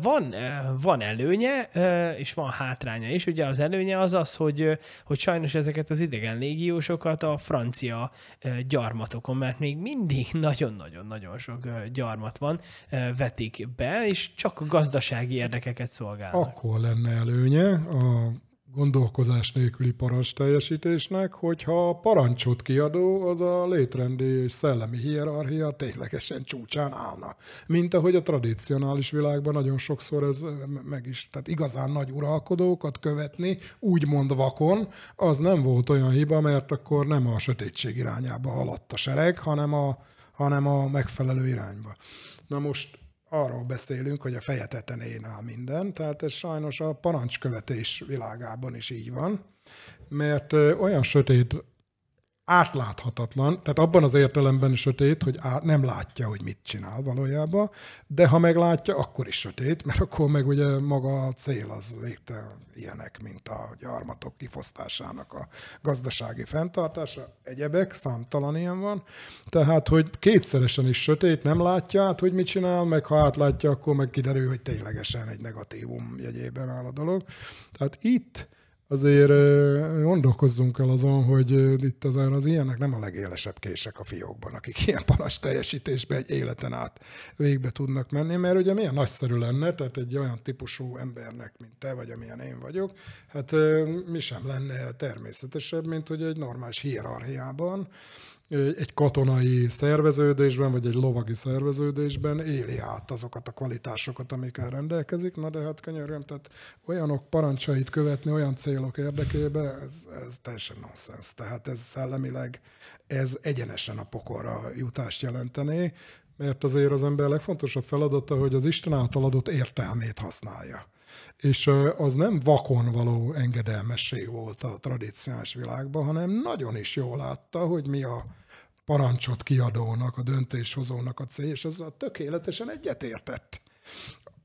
van, van előnye, és van hátránya is. Ugye az előnye az az, hogy, hogy sajnos ezeket az idegen légiósokat a francia gyarmatokon, mert még mindig nagyon-nagyon-nagyon sok gyarmat van, vetik be, és csak a gazdasági érdekeket szolgálnak. Akkor lenne előnye gondolkozás nélküli parancs teljesítésnek, hogyha a parancsot kiadó az a létrendi és szellemi hierarchia ténylegesen csúcsán állna. Mint ahogy a tradicionális világban nagyon sokszor ez meg is, tehát igazán nagy uralkodókat követni, úgymond vakon, az nem volt olyan hiba, mert akkor nem a sötétség irányába haladt a sereg, hanem a, hanem a megfelelő irányba. Na most arról beszélünk, hogy a feje tetején áll minden, tehát ez sajnos a parancskövetés világában is így van, mert olyan sötét átláthatatlan, tehát abban az értelemben sötét, hogy át, nem látja, hogy mit csinál valójában, de ha meglátja, akkor is sötét, mert akkor meg ugye maga a cél az végtelen ilyenek, mint a gyarmatok kifosztásának a gazdasági fenntartása, egyebek, számtalan ilyen van. Tehát, hogy kétszeresen is sötét, nem látja át, hogy mit csinál, meg ha átlátja, akkor meg kiderül, hogy ténylegesen egy negatívum jegyében áll a dolog. Tehát itt azért gondolkozzunk el azon, hogy itt azért az ilyenek nem a legélesebb kések a fiókban, akik ilyen panas teljesítésben egy életen át végbe tudnak menni, mert ugye milyen nagyszerű lenne, tehát egy olyan típusú embernek, mint te vagy, amilyen én vagyok, hát mi sem lenne természetesebb, mint hogy egy normális hierarchiában egy katonai szerveződésben, vagy egy lovagi szerveződésben éli át azokat a kvalitásokat, amikkel rendelkezik. Na de hát könyörgöm, tehát olyanok parancsait követni olyan célok érdekében, ez, ez teljesen nonsens. Tehát ez szellemileg, ez egyenesen a pokorra jutást jelenteni, mert azért az ember legfontosabb feladata, hogy az Isten által adott értelmét használja. És az nem vakon való engedelmesség volt a tradíciós világban, hanem nagyon is jól látta, hogy mi a parancsot kiadónak, a döntéshozónak a cél, és a tökéletesen egyetértett.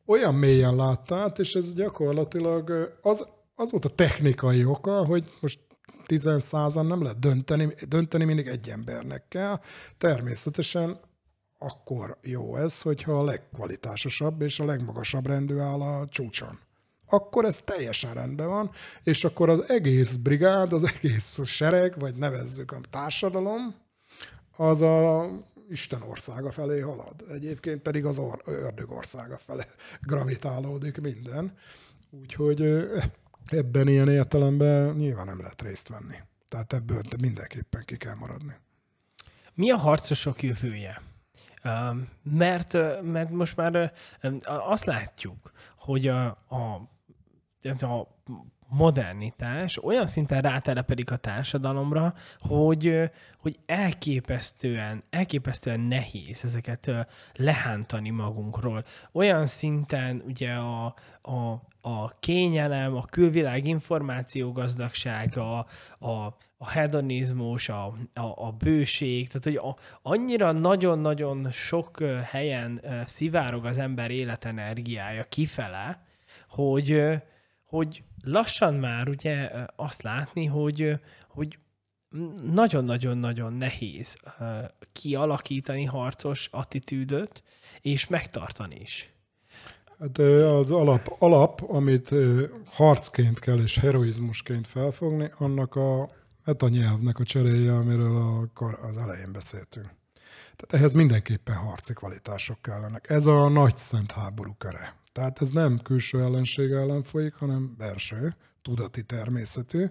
Olyan mélyen láttát, és ez gyakorlatilag az, az volt a technikai oka, hogy most 10 százan nem lehet dönteni, dönteni mindig egy embernek kell. Természetesen akkor jó ez, hogyha a legkvalitásosabb és a legmagasabb rendű áll a csúcson. Akkor ez teljesen rendben van, és akkor az egész brigád, az egész sereg, vagy nevezzük a társadalom, az a Isten országa felé halad. Egyébként pedig az ördög országa felé gravitálódik minden. Úgyhogy ebben ilyen értelemben nyilván nem lehet részt venni. Tehát ebből mindenképpen ki kell maradni. Mi a harcosok jövője? Mert, mert most már azt látjuk, hogy a, a, a modernitás olyan szinten rátelepedik a társadalomra, hogy, hogy elképesztően, elképesztően nehéz ezeket lehántani magunkról. Olyan szinten ugye a, a, a kényelem, a külvilág információgazdagsága, a, a hedonizmus, a, a, a bőség, tehát hogy a, annyira nagyon-nagyon sok helyen szivárog az ember életenergiája kifele, hogy, hogy lassan már ugye azt látni, hogy, hogy nagyon-nagyon-nagyon nehéz kialakítani harcos attitűdöt, és megtartani is. Hát az alap, alap, amit harcként kell és heroizmusként felfogni, annak a a nyelvnek a cseréje, amiről a, az elején beszéltünk. Tehát ehhez mindenképpen harci kvalitások kellenek. Ez a nagy szent háború köre. Tehát ez nem külső ellenség ellen folyik, hanem belső, tudati természetű,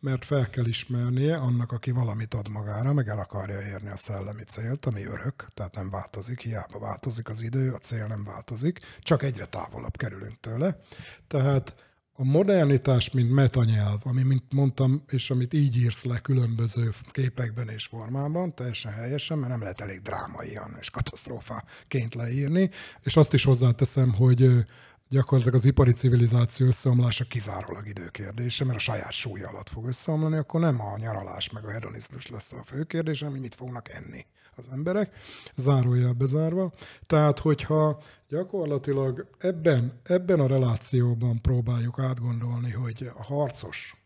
mert fel kell ismernie annak, aki valamit ad magára, meg el akarja érni a szellemi célt, ami örök, tehát nem változik, hiába változik az idő, a cél nem változik, csak egyre távolabb kerülünk tőle. Tehát a modernitás, mint metanyelv, ami, mint mondtam, és amit így írsz le különböző képekben és formában, teljesen helyesen, mert nem lehet elég drámaian és katasztrófaként leírni, és azt is hozzáteszem, hogy gyakorlatilag az ipari civilizáció összeomlása kizárólag időkérdése, mert a saját súlya alatt fog összeomlani, akkor nem a nyaralás meg a hedonizmus lesz a fő kérdés, hanem mit fognak enni az emberek, zárójel bezárva. Tehát, hogyha gyakorlatilag ebben, ebben a relációban próbáljuk átgondolni, hogy a harcos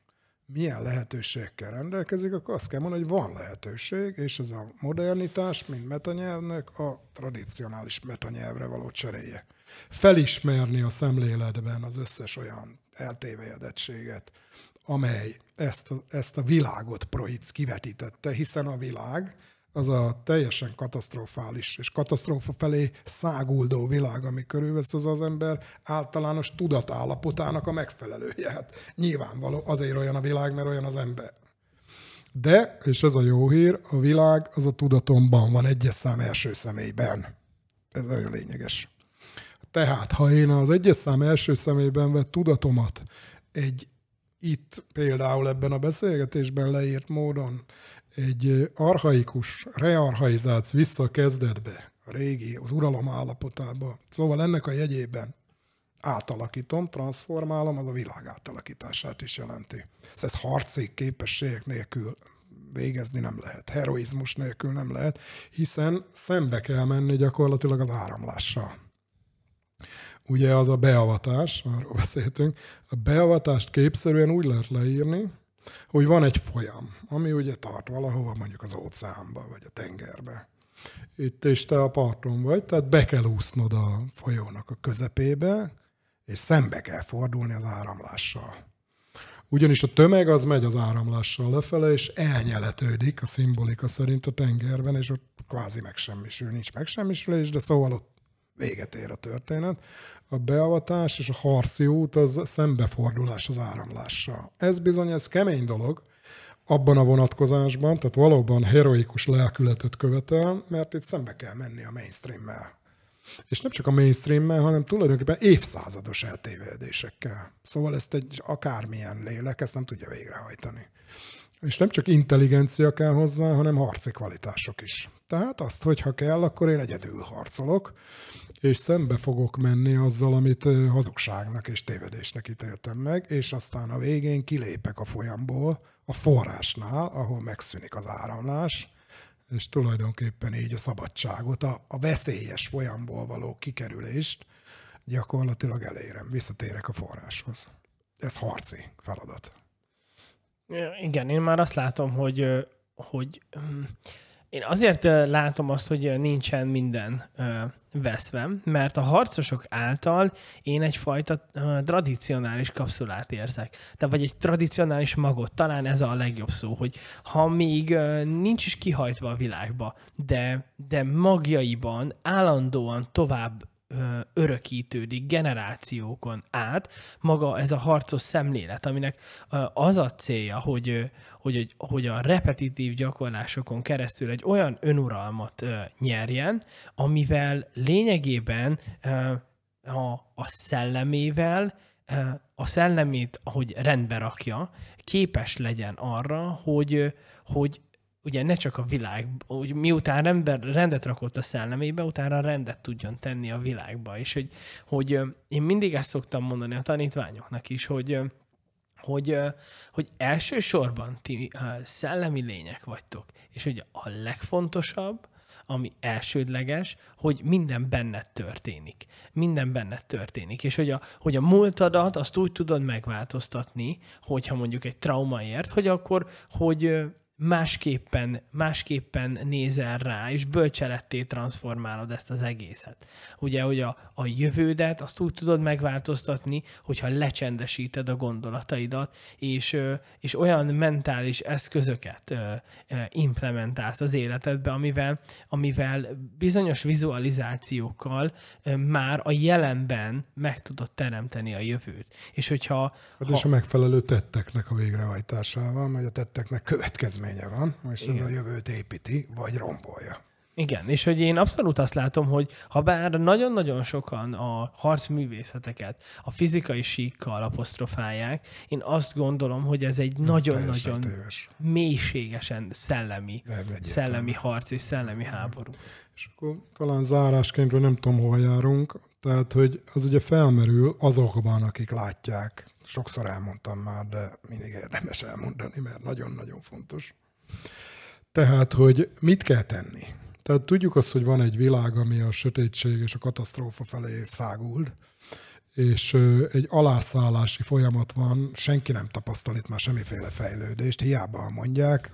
milyen lehetőségekkel rendelkezik, akkor azt kell mondani, hogy van lehetőség, és ez a modernitás, mint metanyelvnek a tradicionális metanyelvre való cseréje. Felismerni a szemléletben az összes olyan eltévejedettséget, amely ezt a, ezt a világot Proic kivetítette, hiszen a világ az a teljesen katasztrofális és katasztrófa felé száguldó világ, ami körülvesz az az ember általános tudatállapotának a megfelelője. Hát nyilvánvaló, azért olyan a világ, mert olyan az ember. De, és ez a jó hír, a világ az a tudatomban van, egyes szám első személyben. Ez nagyon lényeges. Tehát, ha én az egyes szám első személyben vett tudatomat egy itt például ebben a beszélgetésben leírt módon egy arhaikus, rearhaizált vissza a kezdetbe, régi, az uralom állapotába. Szóval ennek a jegyében átalakítom, transformálom, az a világ átalakítását is jelenti. Ez harci képességek nélkül végezni nem lehet, heroizmus nélkül nem lehet, hiszen szembe kell menni gyakorlatilag az áramlással. Ugye az a beavatás, arról beszéltünk, a beavatást képszerűen úgy lehet leírni, hogy van egy folyam, ami ugye tart valahova, mondjuk az óceánba, vagy a tengerbe. Itt és te a parton vagy, tehát be kell úsznod a folyónak a közepébe, és szembe kell fordulni az áramlással. Ugyanis a tömeg az megy az áramlással lefele, és elnyeletődik a szimbolika szerint a tengerben, és ott kvázi megsemmisül, nincs megsemmisülés, de szóval ott véget ér a történet. A beavatás és a harci út az szembefordulás az áramlással. Ez bizony, ez kemény dolog, abban a vonatkozásban, tehát valóban heroikus lelkületet követel, mert itt szembe kell menni a mainstream-mel. És nem csak a mainstream-mel, hanem tulajdonképpen évszázados eltévedésekkel. Szóval ezt egy akármilyen lélek ezt nem tudja végrehajtani. És nem csak intelligencia kell hozzá, hanem harci kvalitások is. Tehát azt, hogy ha kell, akkor én egyedül harcolok, és szembe fogok menni azzal, amit hazugságnak és tévedésnek ítéltem meg, és aztán a végén kilépek a folyamból, a forrásnál, ahol megszűnik az áramlás, és tulajdonképpen így a szabadságot, a, a veszélyes folyamból való kikerülést gyakorlatilag elérem, visszatérek a forráshoz. Ez harci feladat. Igen, én már azt látom, hogy, hogy hm, én azért látom azt, hogy nincsen minden veszve, mert a harcosok által én egyfajta tradicionális kapszulát érzek. Tehát vagy egy tradicionális magot, talán ez a legjobb szó, hogy ha még nincs is kihajtva a világba, de, de magjaiban állandóan tovább örökítődik generációkon át maga ez a harcos szemlélet, aminek az a célja, hogy, hogy, hogy a repetitív gyakorlásokon keresztül egy olyan önuralmat nyerjen, amivel lényegében a, a szellemével, a szellemét, ahogy rendbe rakja, képes legyen arra, hogy, hogy ugye ne csak a világ, hogy miután rendet, rendet rakott a szellemébe, utána rendet tudjon tenni a világba. És hogy, hogy én mindig ezt szoktam mondani a tanítványoknak is, hogy, hogy, hogy elsősorban ti szellemi lények vagytok, és hogy a legfontosabb, ami elsődleges, hogy minden benned történik. Minden benned történik. És hogy a, hogy a múltadat azt úgy tudod megváltoztatni, hogyha mondjuk egy trauma ért, hogy akkor, hogy másképpen, másképpen nézel rá, és bölcseletté transformálod ezt az egészet. Ugye, hogy a, a jövődet azt úgy tudod megváltoztatni, hogyha lecsendesíted a gondolataidat, és, és olyan mentális eszközöket implementálsz az életedbe, amivel, amivel bizonyos vizualizációkkal már a jelenben meg tudod teremteni a jövőt. És hogyha... Hát ha... és a megfelelő tetteknek a végrehajtásával, mert a tetteknek következmény eredménye van, és ez a jövőt építi, vagy rombolja. Igen, és hogy én abszolút azt látom, hogy ha bár nagyon-nagyon sokan a harcművészeteket a fizikai síkkal apostrofálják, én azt gondolom, hogy ez egy nagyon-nagyon mélységesen szellemi, szellemi harc és szellemi háború. És akkor talán zárásként, nem tudom, hol járunk, tehát, hogy az ugye felmerül azokban, akik látják. Sokszor elmondtam már, de mindig érdemes elmondani, mert nagyon-nagyon fontos. Tehát, hogy mit kell tenni? Tehát tudjuk azt, hogy van egy világ, ami a sötétség és a katasztrófa felé száguld, és egy alászállási folyamat van, senki nem tapasztal itt már semmiféle fejlődést, hiába mondják.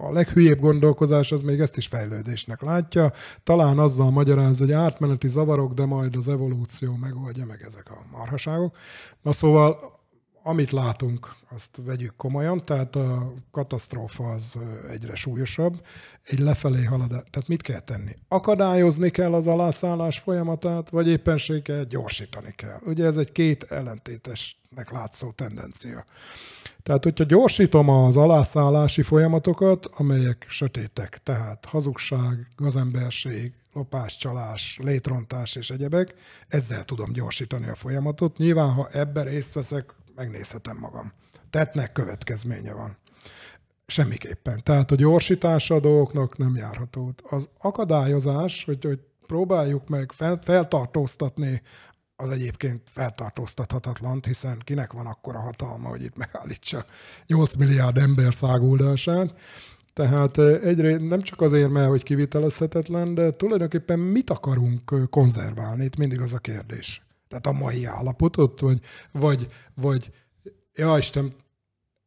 A leghülyébb gondolkozás az még ezt is fejlődésnek látja. Talán azzal magyaráz, hogy átmeneti zavarok, de majd az evolúció megoldja meg ezek a marhaságok. Na szóval amit látunk, azt vegyük komolyan, tehát a katasztrófa az egyre súlyosabb, egy lefelé haladás. Tehát mit kell tenni? Akadályozni kell az alászállás folyamatát, vagy éppenséggel gyorsítani kell. Ugye ez egy két ellentétesnek látszó tendencia. Tehát, hogyha gyorsítom az alászállási folyamatokat, amelyek sötétek, tehát hazugság, gazemberség, lopás, csalás, létrontás és egyebek, ezzel tudom gyorsítani a folyamatot. Nyilván, ha ebben részt veszek, megnézhetem magam. Tettnek következménye van. Semmiképpen. Tehát a gyorsítása a dolgoknak nem járható. Az akadályozás, hogy, hogy próbáljuk meg fel, feltartóztatni az egyébként feltartóztathatatlan, hiszen kinek van akkora hatalma, hogy itt megállítsa 8 milliárd ember száguldását. Tehát egyrészt nem csak azért, mert hogy kivitelezhetetlen, de tulajdonképpen mit akarunk konzerválni? Itt mindig az a kérdés. Tehát a mai állapotot, vagy, vagy, vagy ja Isten,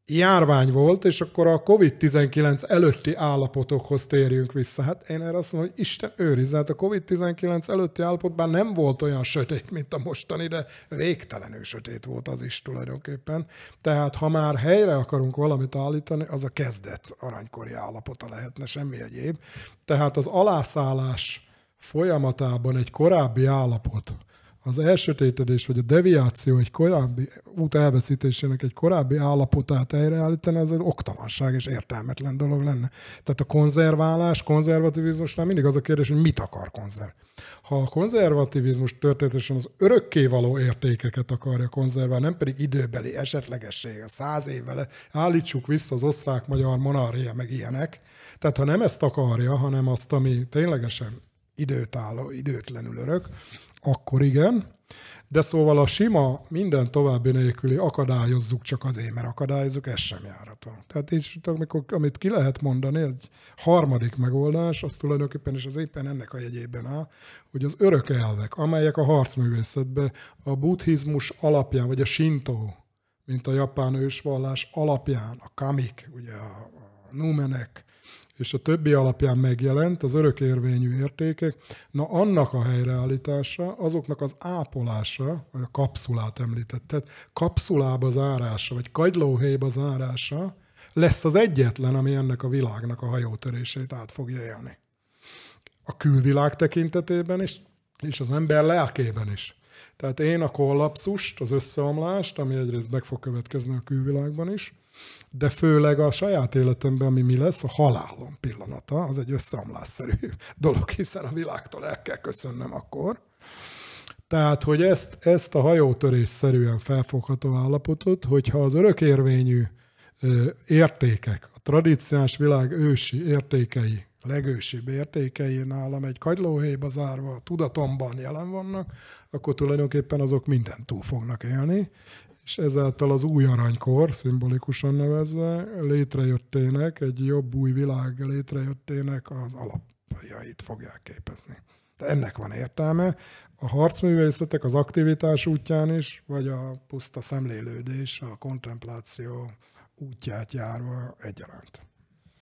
járvány volt, és akkor a COVID-19 előtti állapotokhoz térjünk vissza. Hát én erre azt mondom, hogy Isten őrizze, hát a COVID-19 előtti állapotban nem volt olyan sötét, mint a mostani, de végtelenül sötét volt az is tulajdonképpen. Tehát ha már helyre akarunk valamit állítani, az a kezdet aranykori állapota lehetne, semmi egyéb. Tehát az alászállás folyamatában egy korábbi állapot, az elsötétedés vagy a deviáció egy korábbi út elveszítésének egy korábbi állapotát helyreállítani, az egy oktalanság és értelmetlen dolog lenne. Tehát a konzerválás, konzervativizmusnál mindig az a kérdés, hogy mit akar konzerv. Ha a konzervativizmus történetesen az örökkévaló értékeket akarja konzerválni, nem pedig időbeli esetlegesség, a száz évvel állítsuk vissza az osztrák-magyar monarchia, meg ilyenek. Tehát ha nem ezt akarja, hanem azt, ami ténylegesen időtálló, időtlenül örök, akkor igen. De szóval a sima, minden további nélküli akadályozzuk csak azért, mert akadályozzuk, ez sem járható. Tehát így, amikor, amit ki lehet mondani, egy harmadik megoldás, az tulajdonképpen is az éppen ennek a jegyében áll, hogy az örök elvek, amelyek a harcművészetben a buddhizmus alapján, vagy a shinto, mint a japán ősvallás alapján, a kamik, ugye a, a numenek, és a többi alapján megjelent az örökérvényű értékek, na annak a helyreállítása, azoknak az ápolása, vagy a kapszulát említetted, kapszulába zárása, vagy kagylóhéjba zárása lesz az egyetlen, ami ennek a világnak a hajótörését át fogja élni. A külvilág tekintetében is, és az ember lelkében is. Tehát én a kollapszust, az összeomlást, ami egyrészt meg fog következni a külvilágban is, de főleg a saját életemben, ami mi lesz, a halálom pillanata, az egy összeomlásszerű dolog, hiszen a világtól el kell köszönnem akkor. Tehát, hogy ezt, ezt a hajótörésszerűen felfogható állapotot, hogyha az örökérvényű értékek, a tradíciós világ ősi értékei, legősibb értékei nálam egy kagylóhéjba zárva, a tudatomban jelen vannak, akkor tulajdonképpen azok mindent túl fognak élni, és ezáltal az új aranykor, szimbolikusan nevezve, létrejöttének, egy jobb új világ létrejöttének az alapjait fogják képezni. De ennek van értelme. A harcművészetek az aktivitás útján is, vagy a puszta szemlélődés, a kontempláció útját járva egyaránt.